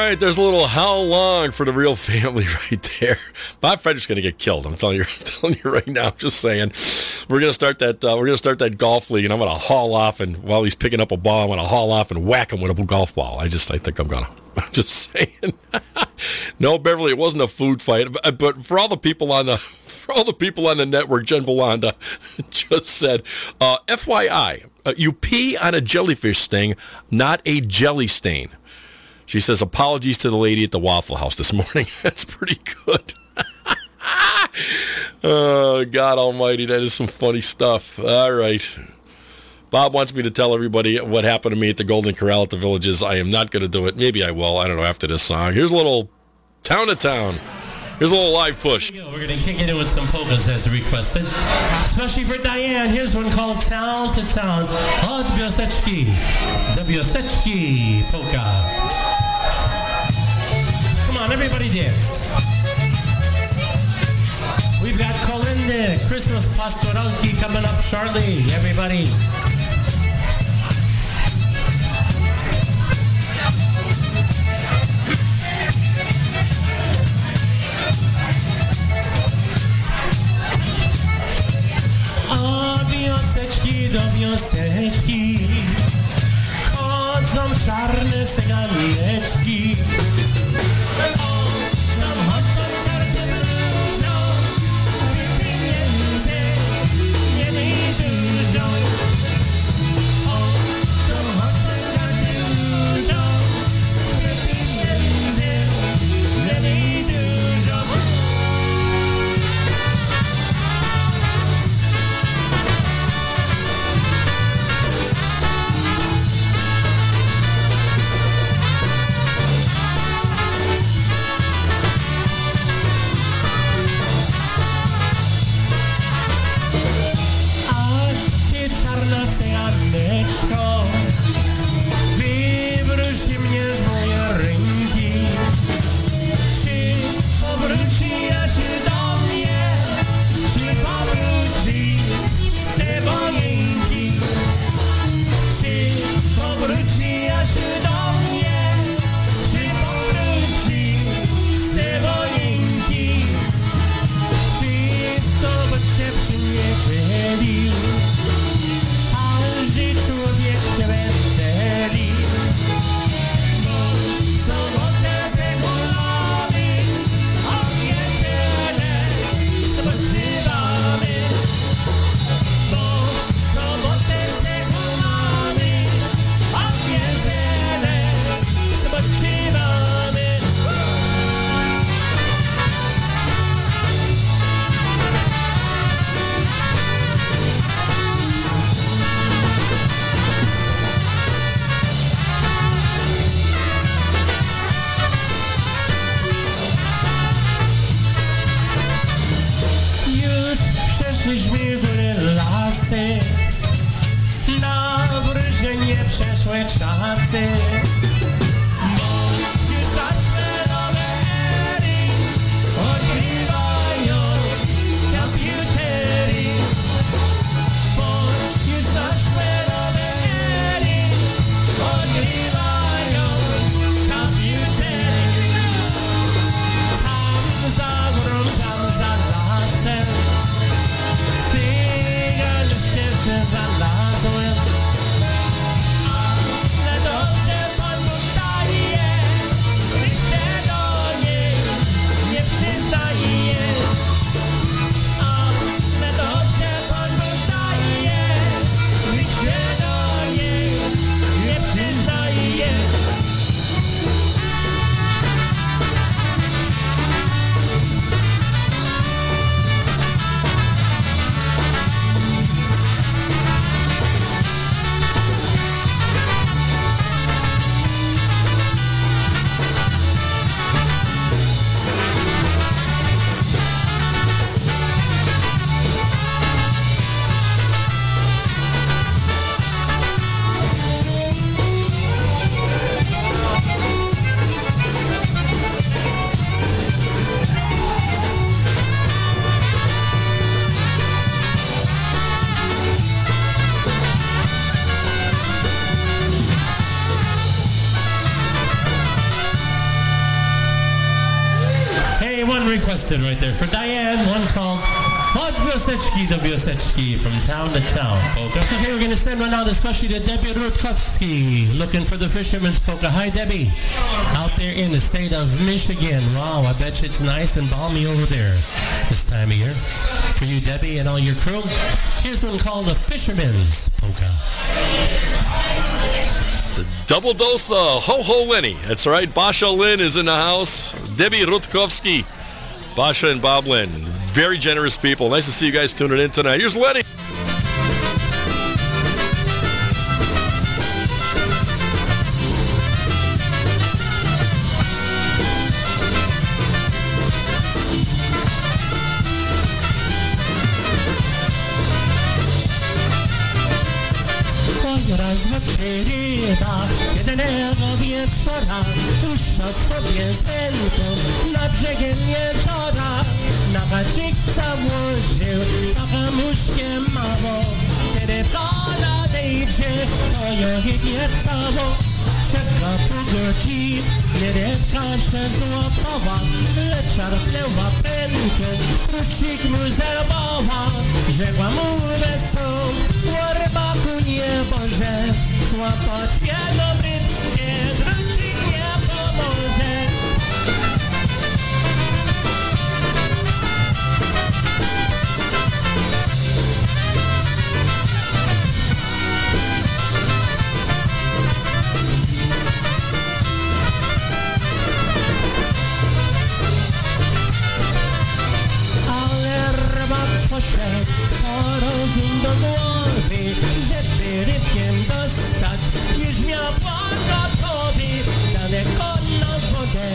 Right, there's a little how long for the real family right there. Bob Frederick's going to get killed. I'm telling you, I'm telling you right now. I'm just saying. We're going to start that. Uh, we're going to start that golf league, and I'm going to haul off, and while he's picking up a ball, I'm going to haul off and whack him with a golf ball. I just, I think I'm going to. I'm just saying. no, Beverly, it wasn't a food fight, but, but for all the people on the. For all the people on the network, Jen Belanda just said, uh, FYI, uh, you pee on a jellyfish sting, not a jelly stain. She says, apologies to the lady at the Waffle House this morning. That's pretty good. oh, God almighty. That is some funny stuff. All right. Bob wants me to tell everybody what happened to me at the Golden Corral at the Villages. I am not going to do it. Maybe I will. I don't know after this song. Here's a little town to town. Here's a little live push. We're going to kick it in with some polkas as requested. Especially for Diane. Here's one called Town to Town. Od Wioseczki polka. Come on, everybody dance. We've got Kolinda, Christmas Pastoralski coming up shortly. Everybody. Od wioseczki do wioseczki Chodzą czarne cyganeczki town to town. Okay, we're going to send one out especially to Debbie Rutkowski looking for the fisherman's polka. Hi, Debbie. Out there in the state of Michigan. Wow, I bet you it's nice and balmy over there this time of year. For you, Debbie, and all your crew, here's one called the fisherman's polka. It's a double dose of Ho Ho Lenny. That's right. Basha Lynn is in the house. Debbie Rutkowski. Basha and Bob Lynn. Very generous people. Nice to see you guys tuning in tonight. Here's Lenny. ryba Jednego wieczora Puszcza sobie pętą Nad brzegiem jeziora Na haczyk założył. Taka muszkiem mało Kiedy poladejcie To ją biegnie cało przegapił dzieci Nieretką szczęsną opowa Lecz szarpnęła pędkę Krucik mój zerbowa Rzekła mu wesoł O rybaku nie może Złapać mnie dobry rybak poszedł po rozum do głowy, żeby rybkiem dostać, plan gotowy. Daleko na wodę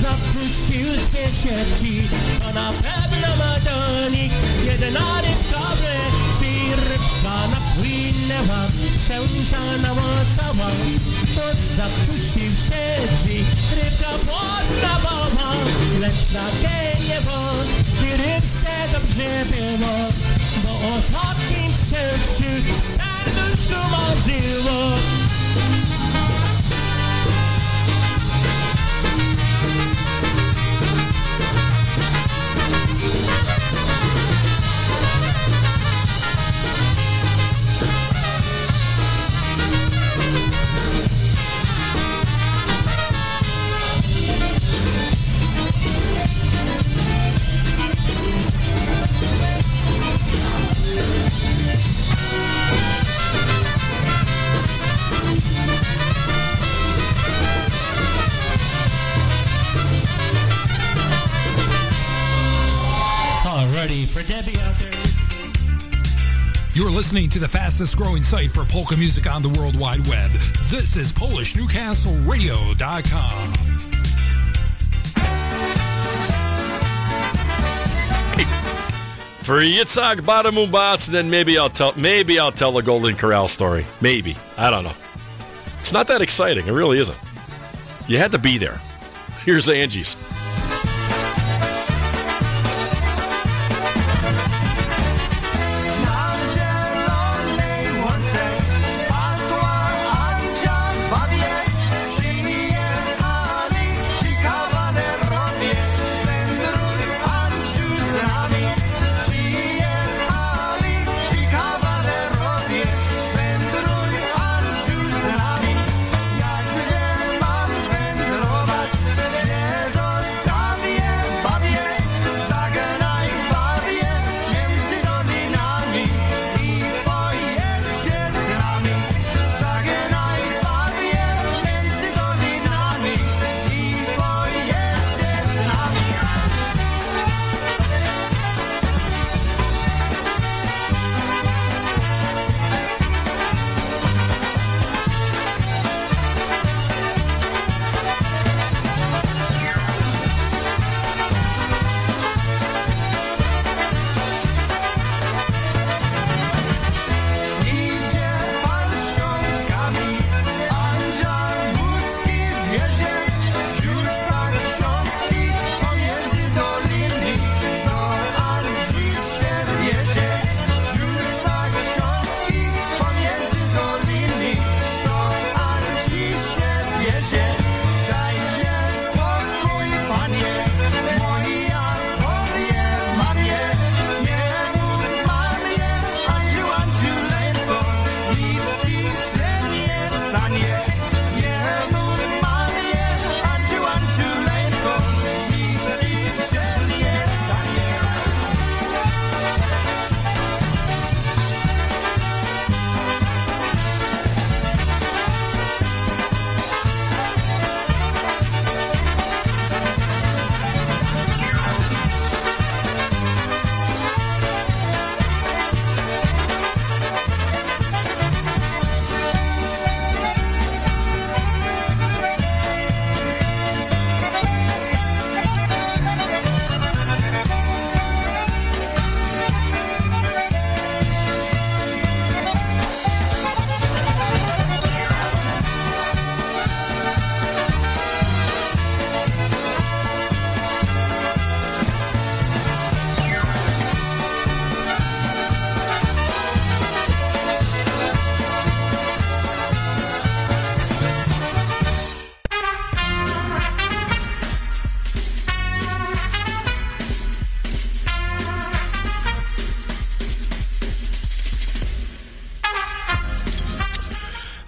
zapuścił dwie sieci, to na pewno ma do nich jedna rybka wleci rybczana płynęła, przełęczana łatała, pod zapuścił się drzwi, rybka podstawowa, lecz plakieje wod, i rybce dobrze było, bo o takim przeżyciu serduszku tak marzyło. Listening to the fastest growing site for polka music on the World Wide Web. This is PolishNewcastleRadio.com. For Yitzhak Badamubats, and then maybe I'll tell maybe I'll tell the Golden Corral story. Maybe. I don't know. It's not that exciting. It really isn't. You had to be there. Here's Angie's.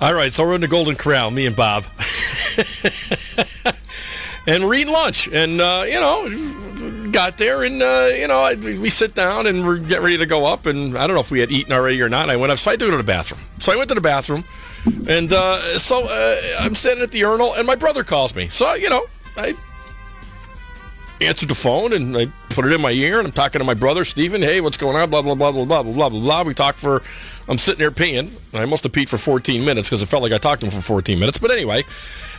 All right, so we're in the Golden Corral, me and Bob. and we're eating lunch. And, uh, you know, got there and, uh, you know, I, we sit down and we're getting ready to go up. And I don't know if we had eaten already or not. And I went up, so I had to go to the bathroom. So I went to the bathroom. And uh, so uh, I'm sitting at the urinal and my brother calls me. So, you know, answered the phone and I put it in my ear and I'm talking to my brother, Stephen. Hey, what's going on? Blah, blah, blah, blah, blah, blah, blah, blah. We talked for, I'm sitting there peeing. I must have peed for 14 minutes because it felt like I talked to him for 14 minutes. But anyway,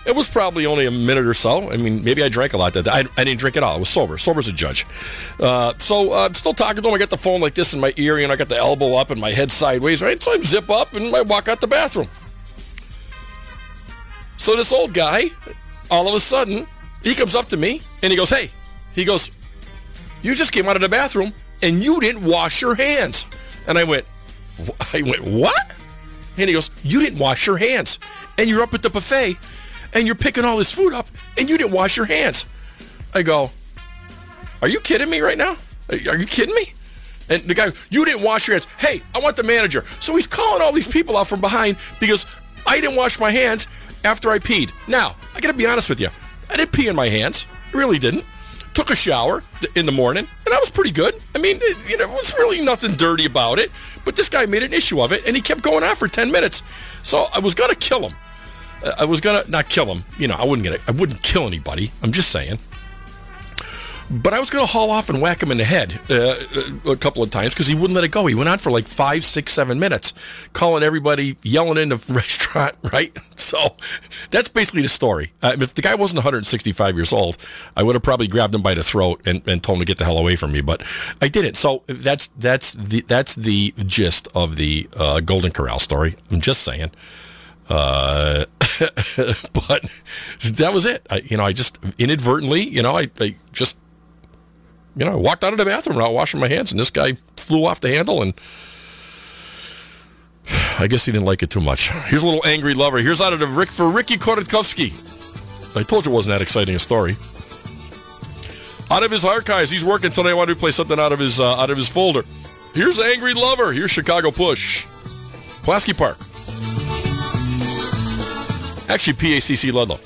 it was probably only a minute or so. I mean, maybe I drank a lot that day. I, I didn't drink at all. I was sober. Sober's a judge. Uh, so uh, I'm still talking to him. I got the phone like this in my ear, and I got the elbow up and my head sideways, right? So I zip up and I walk out the bathroom. So this old guy, all of a sudden, he comes up to me and he goes, Hey, he goes, "You just came out of the bathroom and you didn't wash your hands." And I went, "I went what?" And he goes, "You didn't wash your hands, and you're up at the buffet, and you're picking all this food up, and you didn't wash your hands." I go, "Are you kidding me right now? Are you kidding me?" And the guy, you didn't wash your hands. Hey, I want the manager. So he's calling all these people out from behind because I didn't wash my hands after I peed. Now, I got to be honest with you. I didn't pee in my hands. I really didn't. Took a shower in the morning, and I was pretty good. I mean, it, you know, it was really nothing dirty about it. But this guy made an issue of it, and he kept going on for 10 minutes. So I was to kill him. Uh, I was to not kill him. You know, I wouldn't get it. I wouldn't kill anybody. I'm just saying. But I was going to haul off and whack him in the head uh, a couple of times because he wouldn't let it go. He went on for like five, six, seven minutes, calling everybody, yelling in the restaurant, right? So that's basically the story. Uh, if the guy wasn't 165 years old, I would have probably grabbed him by the throat and, and told him to get the hell away from me. But I didn't. So that's that's the that's the gist of the uh, Golden Corral story. I'm just saying. Uh, but that was it. I, you know, I just inadvertently, you know, I, I just you know, I walked out of the bathroom without washing my hands, and this guy flew off the handle, and I guess he didn't like it too much. Here's a little angry lover. Here's out of the Rick for Ricky Korotkovsky. I told you it wasn't that exciting a story. Out of his archives, he's working until they want to play something out of his uh, out of his folder. Here's Angry Lover. Here's Chicago Push. Pulaski Park. Actually, PACC Ludlow.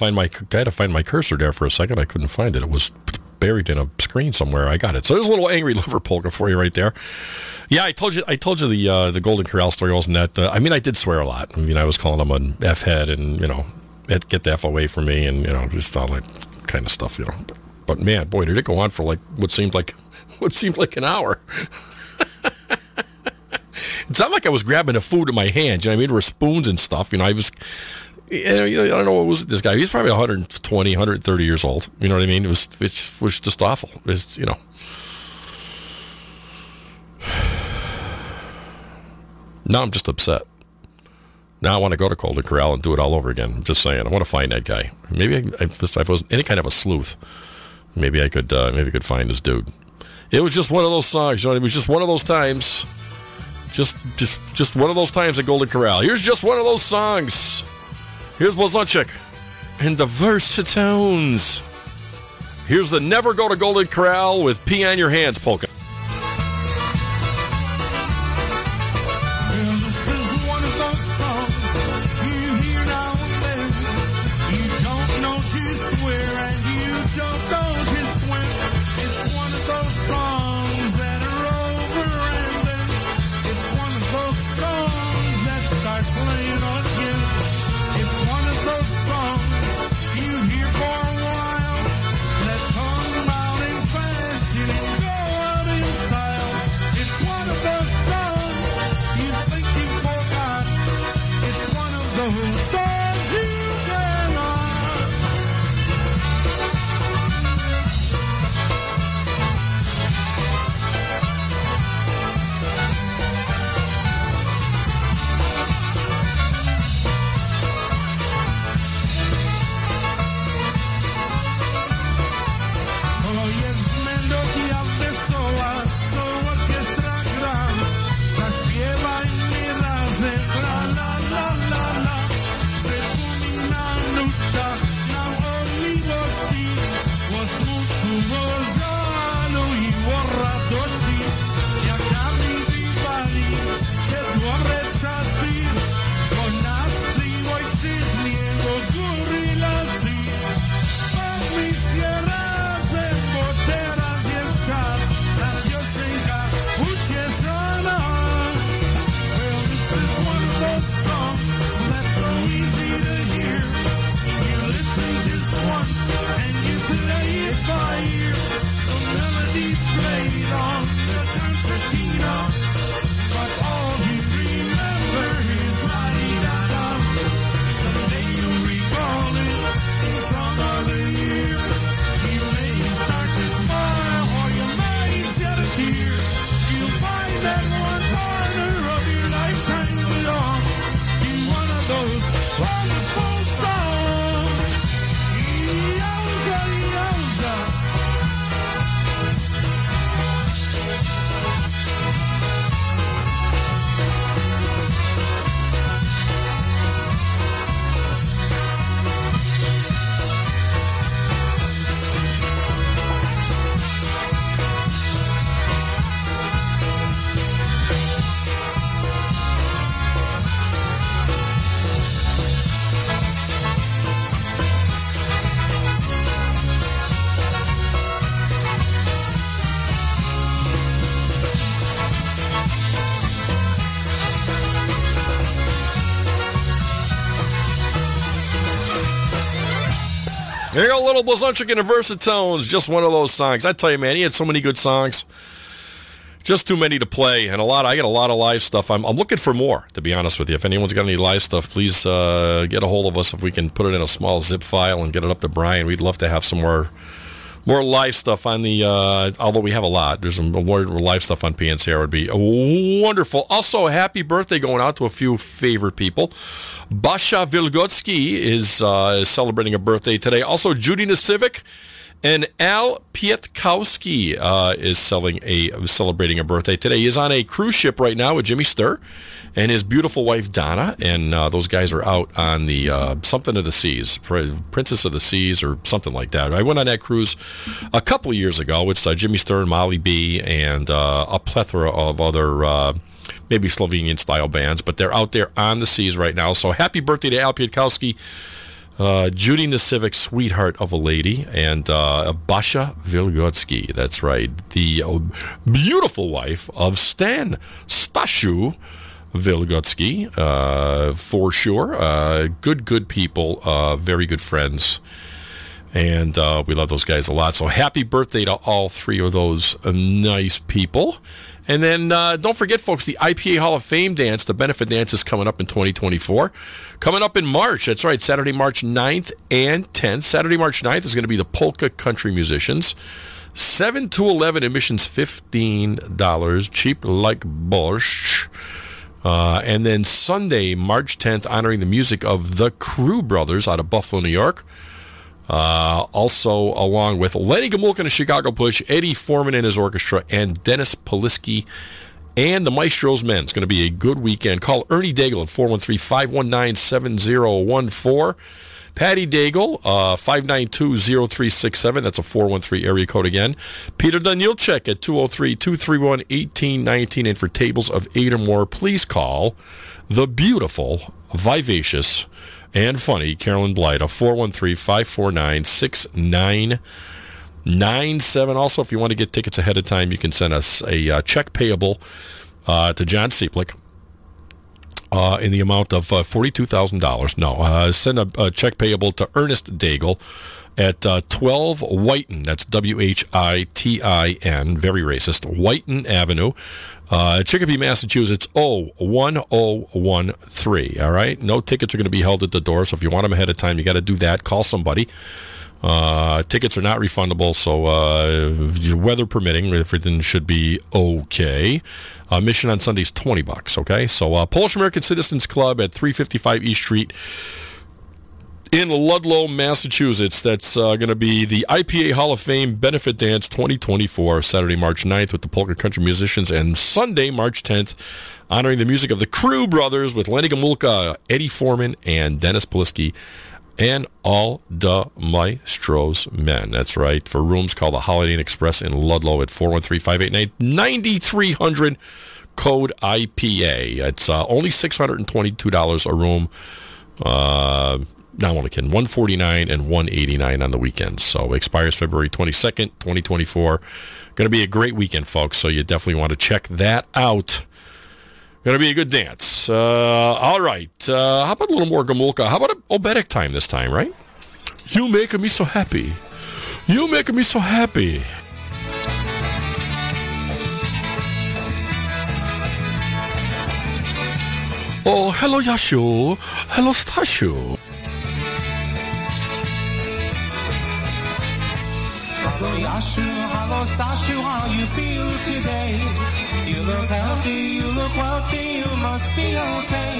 Find my I had to find my cursor there for a second. I couldn't find it. It was buried in a screen somewhere. I got it. So there's a little angry liver polka for you right there. Yeah, I told you. I told you the uh, the Golden Corral story wasn't that. Uh, I mean, I did swear a lot. I mean, I was calling him an f head, and you know, get the f away from me, and you know, just all that kind of stuff. You know, but man, boy, did it go on for like what seemed like what seemed like an hour. it's not like I was grabbing the food in my hands. You know I mean? There were spoons and stuff. You know, I was. You know, I don't know what was this guy. He's probably 120, 130 years old. You know what I mean? It was it was just awful. It's you know. Now I'm just upset. Now I want to go to Golden Corral and do it all over again. I'm just saying. I want to find that guy. Maybe I, if I was any kind of a sleuth, maybe I could uh, maybe I could find this dude. It was just one of those songs. You know, it was just one of those times. Just just just one of those times at Golden Corral. Here's just one of those songs. Here's Blazonczyk and the Versatones. Here's the Never Go to Golden Corral with Pee on Your Hands polka. Little Blazonczyk and Versatones. Just one of those songs. I tell you, man, he had so many good songs. Just too many to play, and a lot. I get a lot of live stuff. I'm, I'm looking for more, to be honest with you. If anyone's got any live stuff, please uh, get a hold of us. If we can put it in a small zip file and get it up to Brian, we'd love to have some more more live stuff on the. Uh, although we have a lot, there's some more live stuff on PNCR would be wonderful. Also, happy birthday going out to a few favorite people. Basha Vilgotsky is, uh, is celebrating a birthday today. Also, Judy Nasivic and Al Pietkowski uh, is selling a celebrating a birthday today. He is on a cruise ship right now with Jimmy Sturr and his beautiful wife Donna, and uh, those guys are out on the uh, something of the seas, Princess of the Seas, or something like that. I went on that cruise a couple of years ago. with uh, Jimmy Sturr and Molly B, and uh, a plethora of other. Uh, maybe Slovenian style bands, but they're out there on the seas right now. So happy birthday to Al Pietkowski. Uh, Judy Nasivic, sweetheart of a lady, and uh, Basha Vilgotsky. That's right, the uh, beautiful wife of Stan Stashu Vilgotsky, uh, for sure. Uh, good, good people, uh, very good friends. And we love those guys a lot. So happy birthday to all three of those nice people. And then uh, don't forget, folks, the IPA Hall of Fame dance, the benefit dance is coming up in 2024. Coming up in March. That's right, Saturday, March 9th and 10th. Saturday, March 9th is going to be the Polka Country Musicians. 7 to 11 admissions, $15. Cheap like borscht. Uh, and then Sunday, March 10th, honoring the music of the Crew Brothers out of Buffalo, New York. Uh, also, along with Lenny Gomulka and Chicago Push, Eddie Forman and his orchestra, and Dennis Polisky and the Maestro's Men. It's going to be a good weekend. Call Ernie Daigle at 413 519 7014. Patty Daigle, uh, 592-0367. That's a 413 area code again. Peter Danielczek at 203-231-1819. And for tables of eight or more, please call the beautiful, vivacious, and funny Carolyn Blight of 413-549-6997. Also, if you want to get tickets ahead of time, you can send us a uh, check payable uh, to John Cieplik uh, in the amount of uh, $42,000. No, uh, send a, a check payable to Ernest Daigle at uh, 12 Whitin. That's W H I T I N, very racist. Whitin Avenue, uh, Chicopee, Massachusetts, 01013. All right? No tickets are going to be held at the door, so if you want them ahead of time, you got to do that. Call somebody. Uh, tickets are not refundable, so uh, weather permitting, everything should be okay. Uh, mission on Sunday is twenty bucks. Okay, so uh, Polish American Citizens Club at three fifty five East Street in Ludlow, Massachusetts. That's uh, going to be the IPA Hall of Fame Benefit Dance 2024, Saturday, March 9th with the Polka Country Musicians, and Sunday, March 10th, honoring the music of the Crew Brothers with Lenny Gomulka, Eddie Forman, and Dennis Polisky and all the Maestro's men. That's right. For rooms, call the Holiday Inn Express in Ludlow at 413-589-9300, code IPA. It's uh, only $622 a room. Uh, not only kidding, 149 and 189 on the weekends. So expires February 22nd, 2024. Going to be a great weekend, folks. So you definitely want to check that out. Going to be a good dance. Uh, all right. Uh, how about a little more Gomulka? How about a Obedic time this time, right? You making me so happy. You making me so happy. Oh, hello, Yashu. Hello, Stashu. Yashu, hello Sashu, how you feel today? You look healthy, you look wealthy, you must be okay.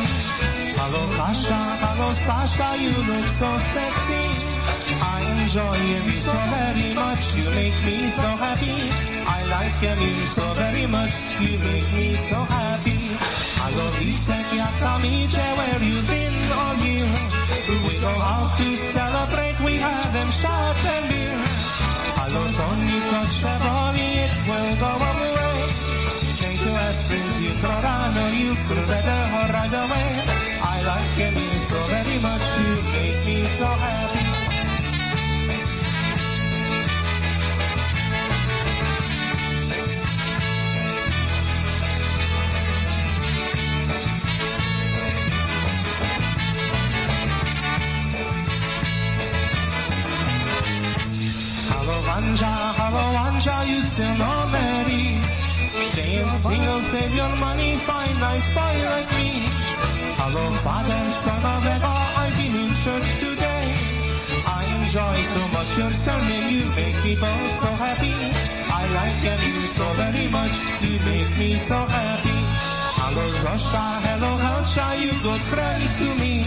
Hello Kasha, hello Sasha, you look so sexy. I enjoy you so very much, you make me so happy. I like you so very much, you make me so happy. Hello Vitek, Yatamiche, where you been all year? We go out to celebrate, we have them shots and beer. Hello, Tony, touch the body, it will go away. Came to Aspens, you thought I know you could better right away. I like you so very much, you make me so happy. Hello, Anja, you still not married. Staying single, save your money, find nice boy like me. Hello, father, son of Eva, I've been in church today. I enjoy so much your sermon, you make me both so happy. I like you so very much, you make me so happy. Hello, Zosha, hello, Hansha, you good friends to me.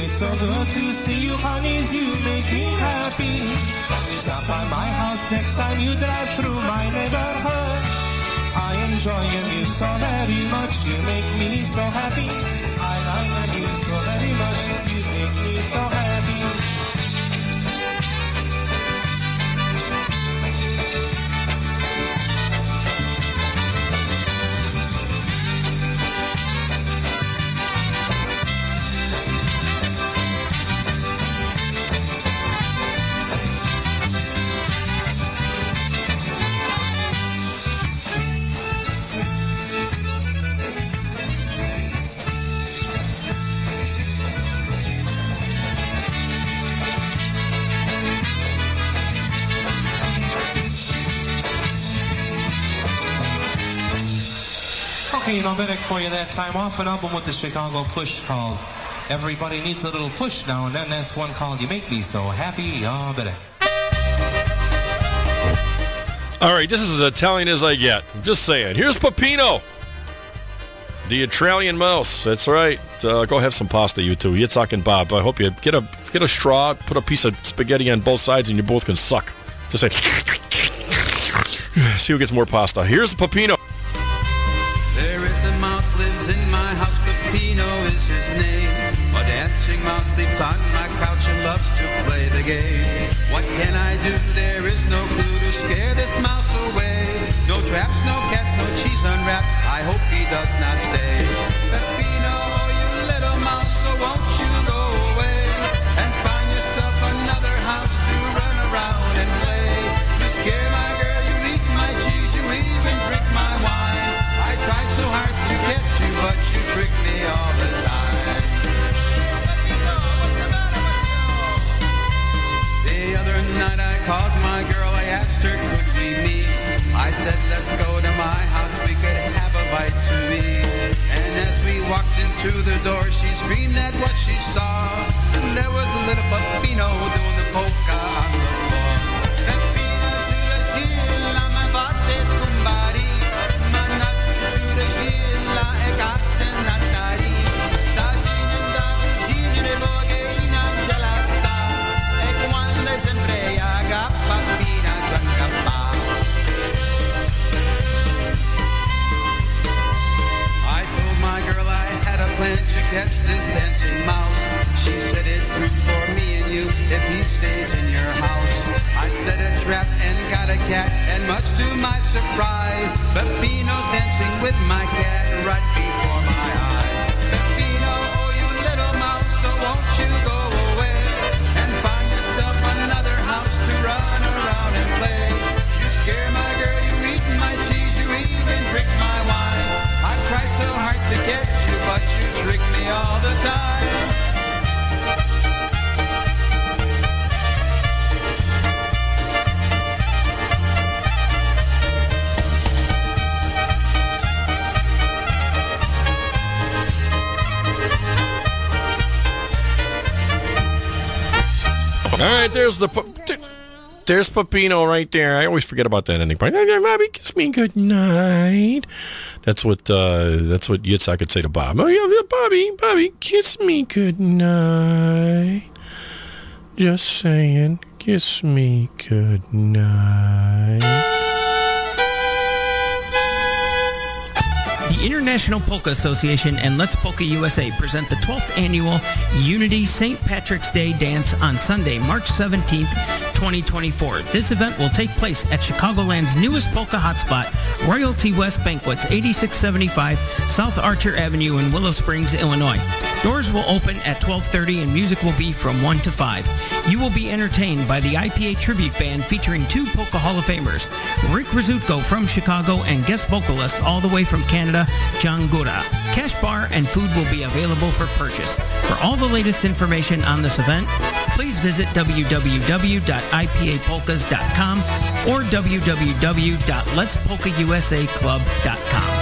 It's so good to see you, honeys, you make me happy. Stop by my house next time you drive through my neighborhood. I enjoy you so very much, you make me so happy. I like you so Hey, better for you that time off an album with the Chicago Push called Everybody Needs a Little Push Now and Then. That's one called You Make Me So Happy. Oh. All right, this is as Italian as I get. I'm just saying. Here's Pepino, the Italian mouse. That's right. Uh, go have some pasta, you two. Yitzhak and Bob. I hope you get a get a straw, put a piece of spaghetti on both sides, and you both can suck. Just say. See who gets more pasta. Here's Pepino. Mouse sleeps on my couch and loves to play the game. What can I do? There is no clue to scare this mouse away. No traps, no cats, no cheese unwrapped. I hope he does not stay. Called my girl, I asked her, could we meet? I said, let's go to my house, we could have a bite to eat. And as we walked into the door, she screamed at what she saw. There was a little Pepino doing the polka There's the. There's Pepino right there. I always forget about that ending part. Bobby, kiss me good night. That's what uh, that's what Yitzhak could say to Bob. Oh yeah, Bobby, Bobby, kiss me good night. Just saying, kiss me good night. International Polka Association and Let's Polka USA present the 12th annual Unity St. Patrick's Day Dance on Sunday, March 17th, 2024. This event will take place at Chicagoland's newest polka hotspot, Royalty West Banquets, 8675 South Archer Avenue in Willow Springs, Illinois. Doors will open at 12:30 and music will be from 1 to 5. You will be entertained by the IPA tribute band featuring two polka Hall of Famers, Rick Rizutko from Chicago and guest vocalists all the way from Canada, John Gura. Cash bar and food will be available for purchase. For all the latest information on this event, please visit www.ipapolkas.com or www.letspolkausaclub.com.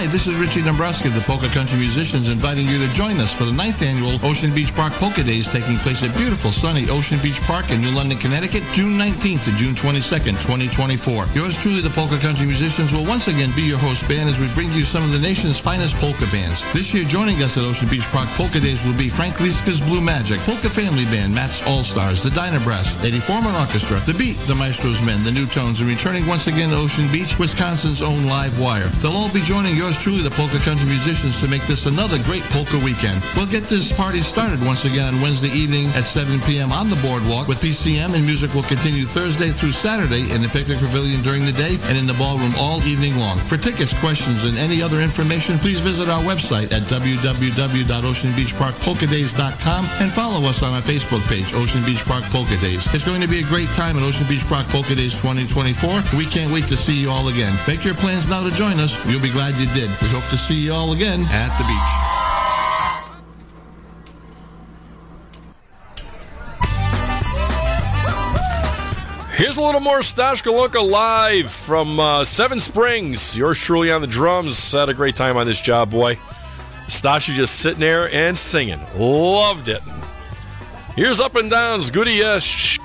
Hi, this is Richie Dombrowski of the Polka Country Musicians inviting you to join us for the ninth annual Ocean Beach Park Polka Days taking place at beautiful sunny Ocean Beach Park in New London, Connecticut, June 19th to June 22nd, 2024. Yours truly, the Polka Country Musicians, will once again be your host band as we bring you some of the nation's finest polka bands. This year, joining us at Ocean Beach Park Polka Days will be Frank Liska's Blue Magic, Polka Family Band, Matt's All Stars, the Dyna Brass, Eddie Forman Orchestra, The Beat, the Maestro's Men, the New Tones, and returning once again to Ocean Beach, Wisconsin's own Live Wire. They'll all be joining yours truly, the Polka Country Musicians, to make this another great polka weekend. We'll get this party started once again on Wednesday evening at 7 p.m. on the boardwalk with PCM, and music will continue Thursday through Saturday in the Picnic Pavilion during the day and in the ballroom all evening long. For tickets, questions, and any other information, please visit our website at www.oceanbeachparkpolkadays.com and follow us on our Facebook page, Ocean Beach Park Polka Days. It's going to be a great time at Ocean Beach Park Polka Days 2024. We can't wait to see you all again. Make your plans now to join us. You'll be glad you did. We hope to see you all again at the beach. Here's a little more Stash Golonka live from uh, Seven Springs. Yours truly on the drums. Had a great time on this job, boy. Stasha just sitting there and singing. Loved it. Here's Up and Down's Goody Yes.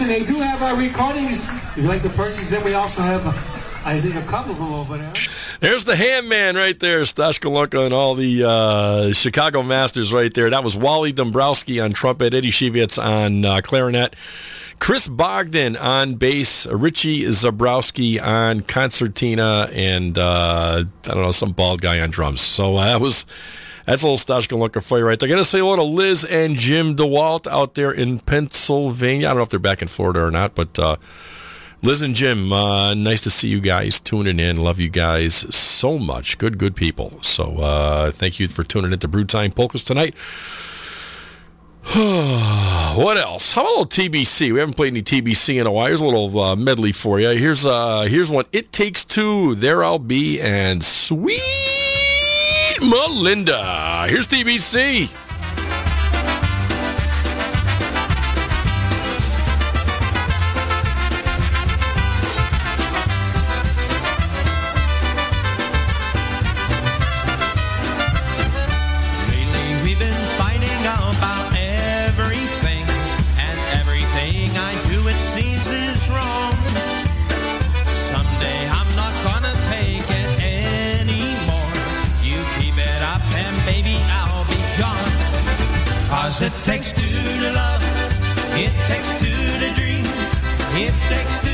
Mention, they do have our recordings. If you'd like to purchase then we also have, I think, a couple of them over there. There's the hand man right there, Stash Golonka and all the uh, Chicago Masters right there. That was Wally Dombrowski on trumpet, Eddie Shevitz on uh, clarinet, Chris Bogdan on bass, Richie Zabrowski on concertina, and uh, I don't know, some bald guy on drums. So uh, that was. That's a little Stash Golonka for you right there. Got to say hello to Liz and Jim DeWalt out there in Pennsylvania. I don't know if they're back in Florida or not, but uh, Liz and Jim, uh, nice to see you guys tuning in. Love you guys so much. Good, good people. So uh, thank you for tuning in to Brew Time Polkas tonight. what else? How about a little TBC? We haven't played any TBC in a while. Here's a little uh, medley for you. Here's uh, here's one. It takes two. There I'll be and sweet Melinda. Here's TBC. It takes two to love, it takes two to dream, it takes two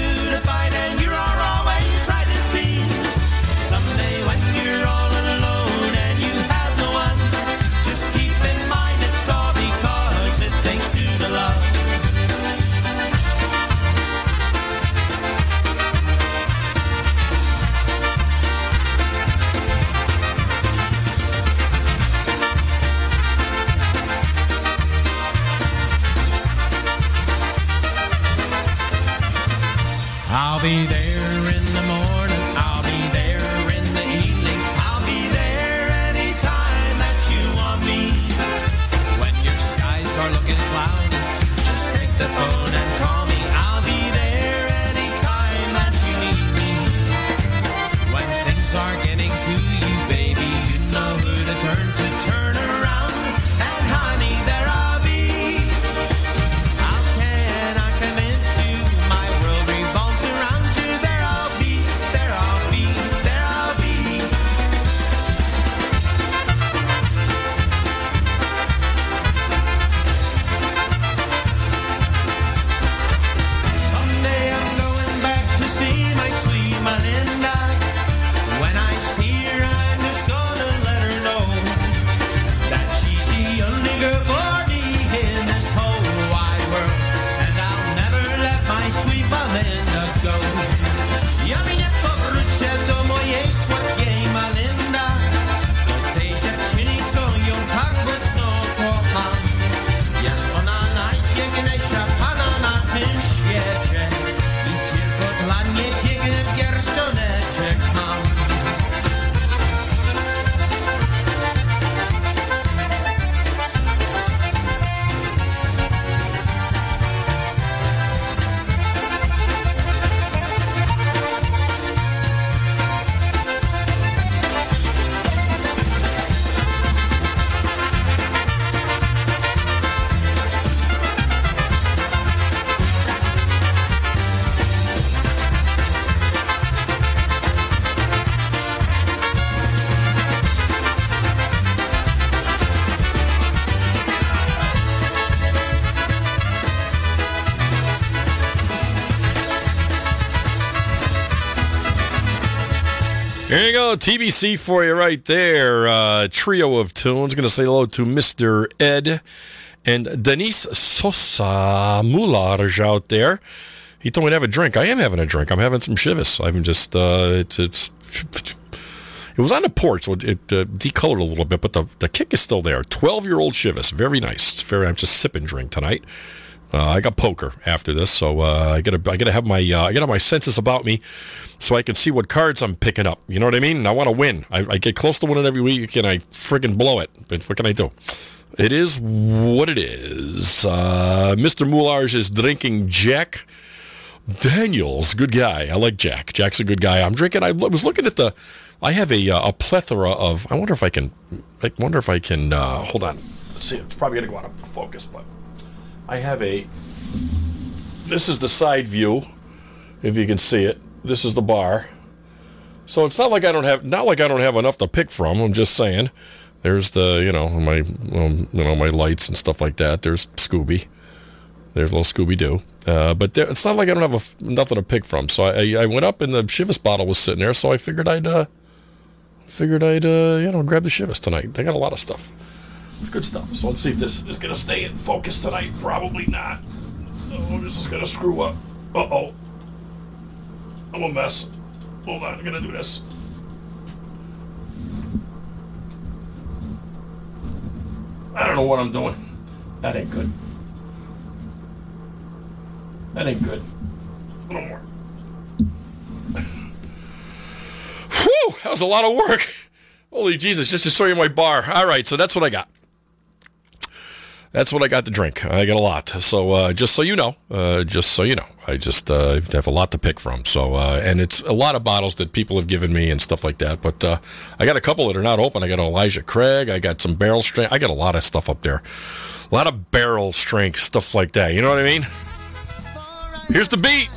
TBC for you right there. Uh, trio of tunes. Going to say hello to Mr. Ed and Denise Sosa Mularj out there. He told me to have a drink. I am having a drink. I'm having some Chivas. I'm just, uh, it's, it's, it was on the porch, so it, it uh, decolored a little bit, but the, the kick is still there. 12 year old Chivas. Very nice. It's very, I'm just sipping drink tonight. Uh, I got poker after this, so uh, I gotta I gotta have my uh, I gotta my senses about me, so I can see what cards I'm picking up. You know what I mean? I want to win. I, I get close to winning every week, and I friggin' blow it. But what can I do? It is what it is. Uh, Mr. Moulage is drinking Jack Daniels. Good guy. I like Jack. Jack's a good guy. I'm drinking. I was looking at the. I have a uh, a plethora of. I wonder if I can. I wonder if I can. Uh, hold on. Let's see. It's probably gonna go out of focus, but. I have a. This is the side view, if you can see it. This is the bar. So it's not like I don't have not like I don't have enough to pick from. I'm just saying. There's the you know my um, you know my lights and stuff like that. There's Scooby. There's little Scooby Doo. Uh, but there, it's not like I don't have a nothing to pick from. So I, I went up and the Chivas bottle was sitting there. So I figured I'd uh, figured I'd uh, you know grab the Chivas tonight. They got a lot of stuff. It's good stuff. So let's see if this is going to stay in focus tonight. Probably not. Oh, this is going to screw up. Uh oh. I'm a mess. Hold on, I'm going to do this. I don't know what I'm doing. That ain't good. That ain't good. Little more. Whew! That was a lot of work. Holy Jesus, just to show you my bar. All right, so that's what I got. That's what I got to drink. I got a lot. So uh, just so you know, uh, just so you know, I just uh, have a lot to pick from. So uh, and it's a lot of bottles that people have given me and stuff like that. But uh, I got a couple that are not open. I got Elijah Craig. I got some barrel strength. I got a lot of stuff up there. A lot of barrel strength stuff like that. You know what I mean? Here's the beat.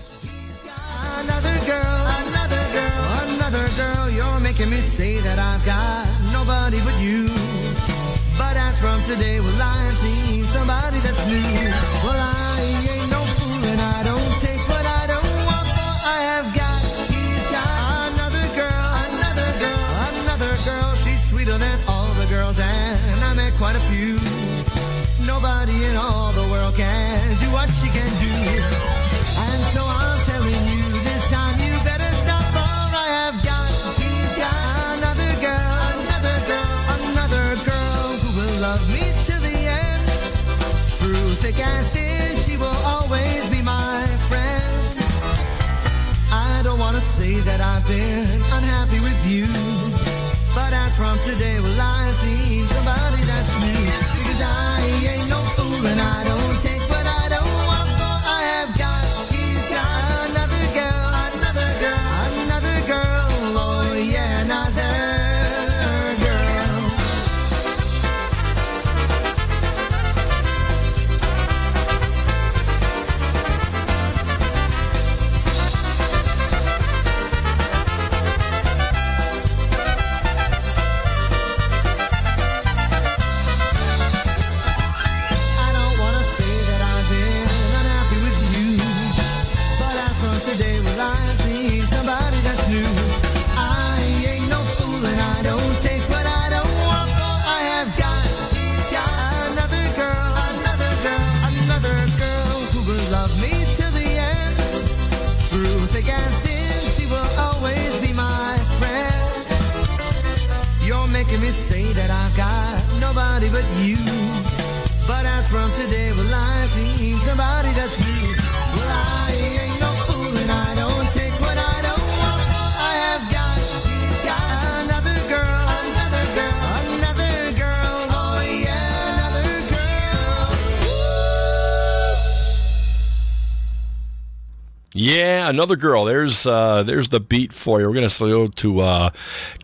Yeah, another girl. There's uh, there's the beat for you. We're gonna say hello to uh,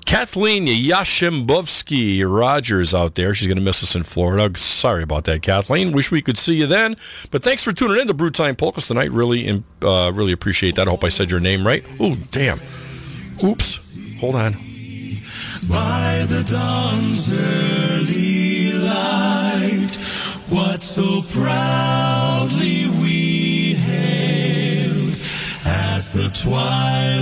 Kathleen Yashimbovsky Rogers out there. She's gonna miss us in Florida. Sorry about that, Kathleen. Wish we could see you then. But thanks for tuning in to Brew Time Polkas tonight. Really, uh, really appreciate that. I hope I said your name right. Oh, damn. Oops. Hold on. by the dawn's early light. What so proudly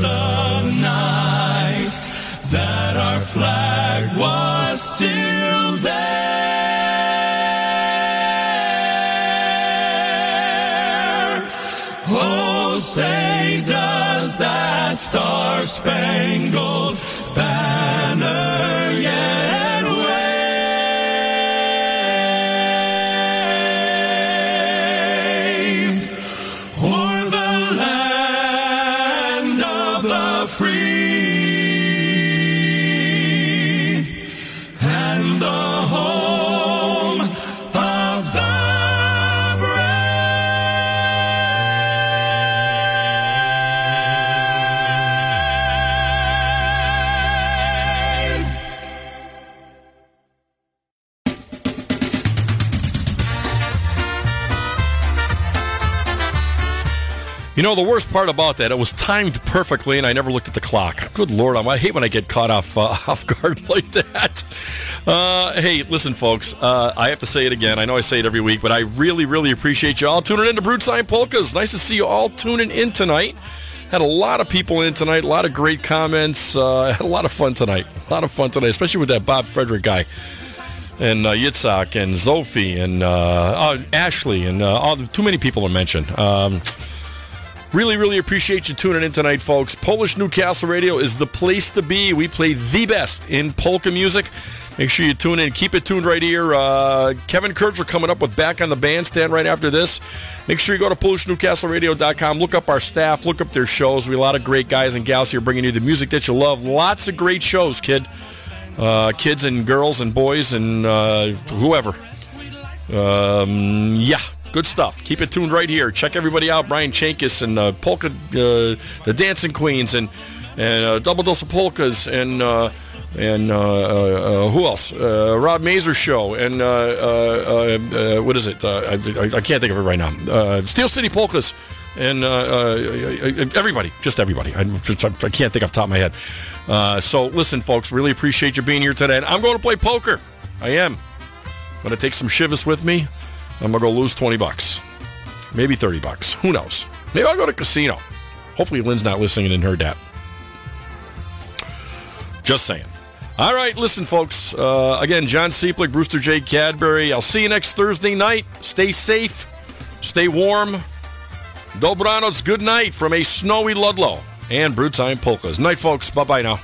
the night that our flag was still know, the worst part about that, it was timed perfectly, and I never looked at the clock. Good Lord, I hate when I get caught off uh, off guard like that. Uh, hey, listen, folks, uh, I have to say it again. I know I say it every week, but I really, really appreciate you all tuning in to Brew Time Polkas. Nice to see you all tuning in tonight. Had a lot of people in tonight, a lot of great comments. Uh, had a lot of fun tonight. A lot of fun tonight, especially with that Bob Frederick guy and uh, Yitzhak and Zophie and uh, uh, Ashley and uh, all too many people to mention. Um, really, really appreciate you tuning in tonight, folks. Polish Newcastle Radio is the place to be. We play the best in polka music. Make sure you tune in. Keep it tuned right here. Uh, Kevin Kurtzer coming up with Back on the Bandstand right after this. Make sure you go to PolishNewcastleRadio.com. Look up our staff. Look up their shows. We a lot of great guys and gals here bringing you the music that you love. Lots of great shows, kid uh, kids and girls and boys and uh, whoever. Um, yeah, good stuff. Keep it tuned right here. Check everybody out. Brian Chankis and uh, Polka, uh, the Dancing Queens, and and uh, Double Dose of Polkas, and uh, and uh, uh, uh who else? Uh, Rob Mazer show, and uh, what is it? I, I, can't think of it right now. Steel City Polkas. And everybody, just everybody. I, just, I can't think off the top of my head. So, listen, folks, really appreciate you being here today. And I'm going to play poker. I am. I'm going to take some Chivas with me. I'm to go lose 20 bucks. Maybe 30 bucks. Who knows? Maybe I'll go to casino. Hopefully, Lynn's not listening and heard that. Just saying. All right, listen, folks. Uh, again, John Cieplik, Brewster J. Cadbury. I'll see you next Thursday night. Stay safe. Stay warm. Dobranoc, good night from a snowy Ludlow and Brew Time Polkas. Night, folks. Bye bye now.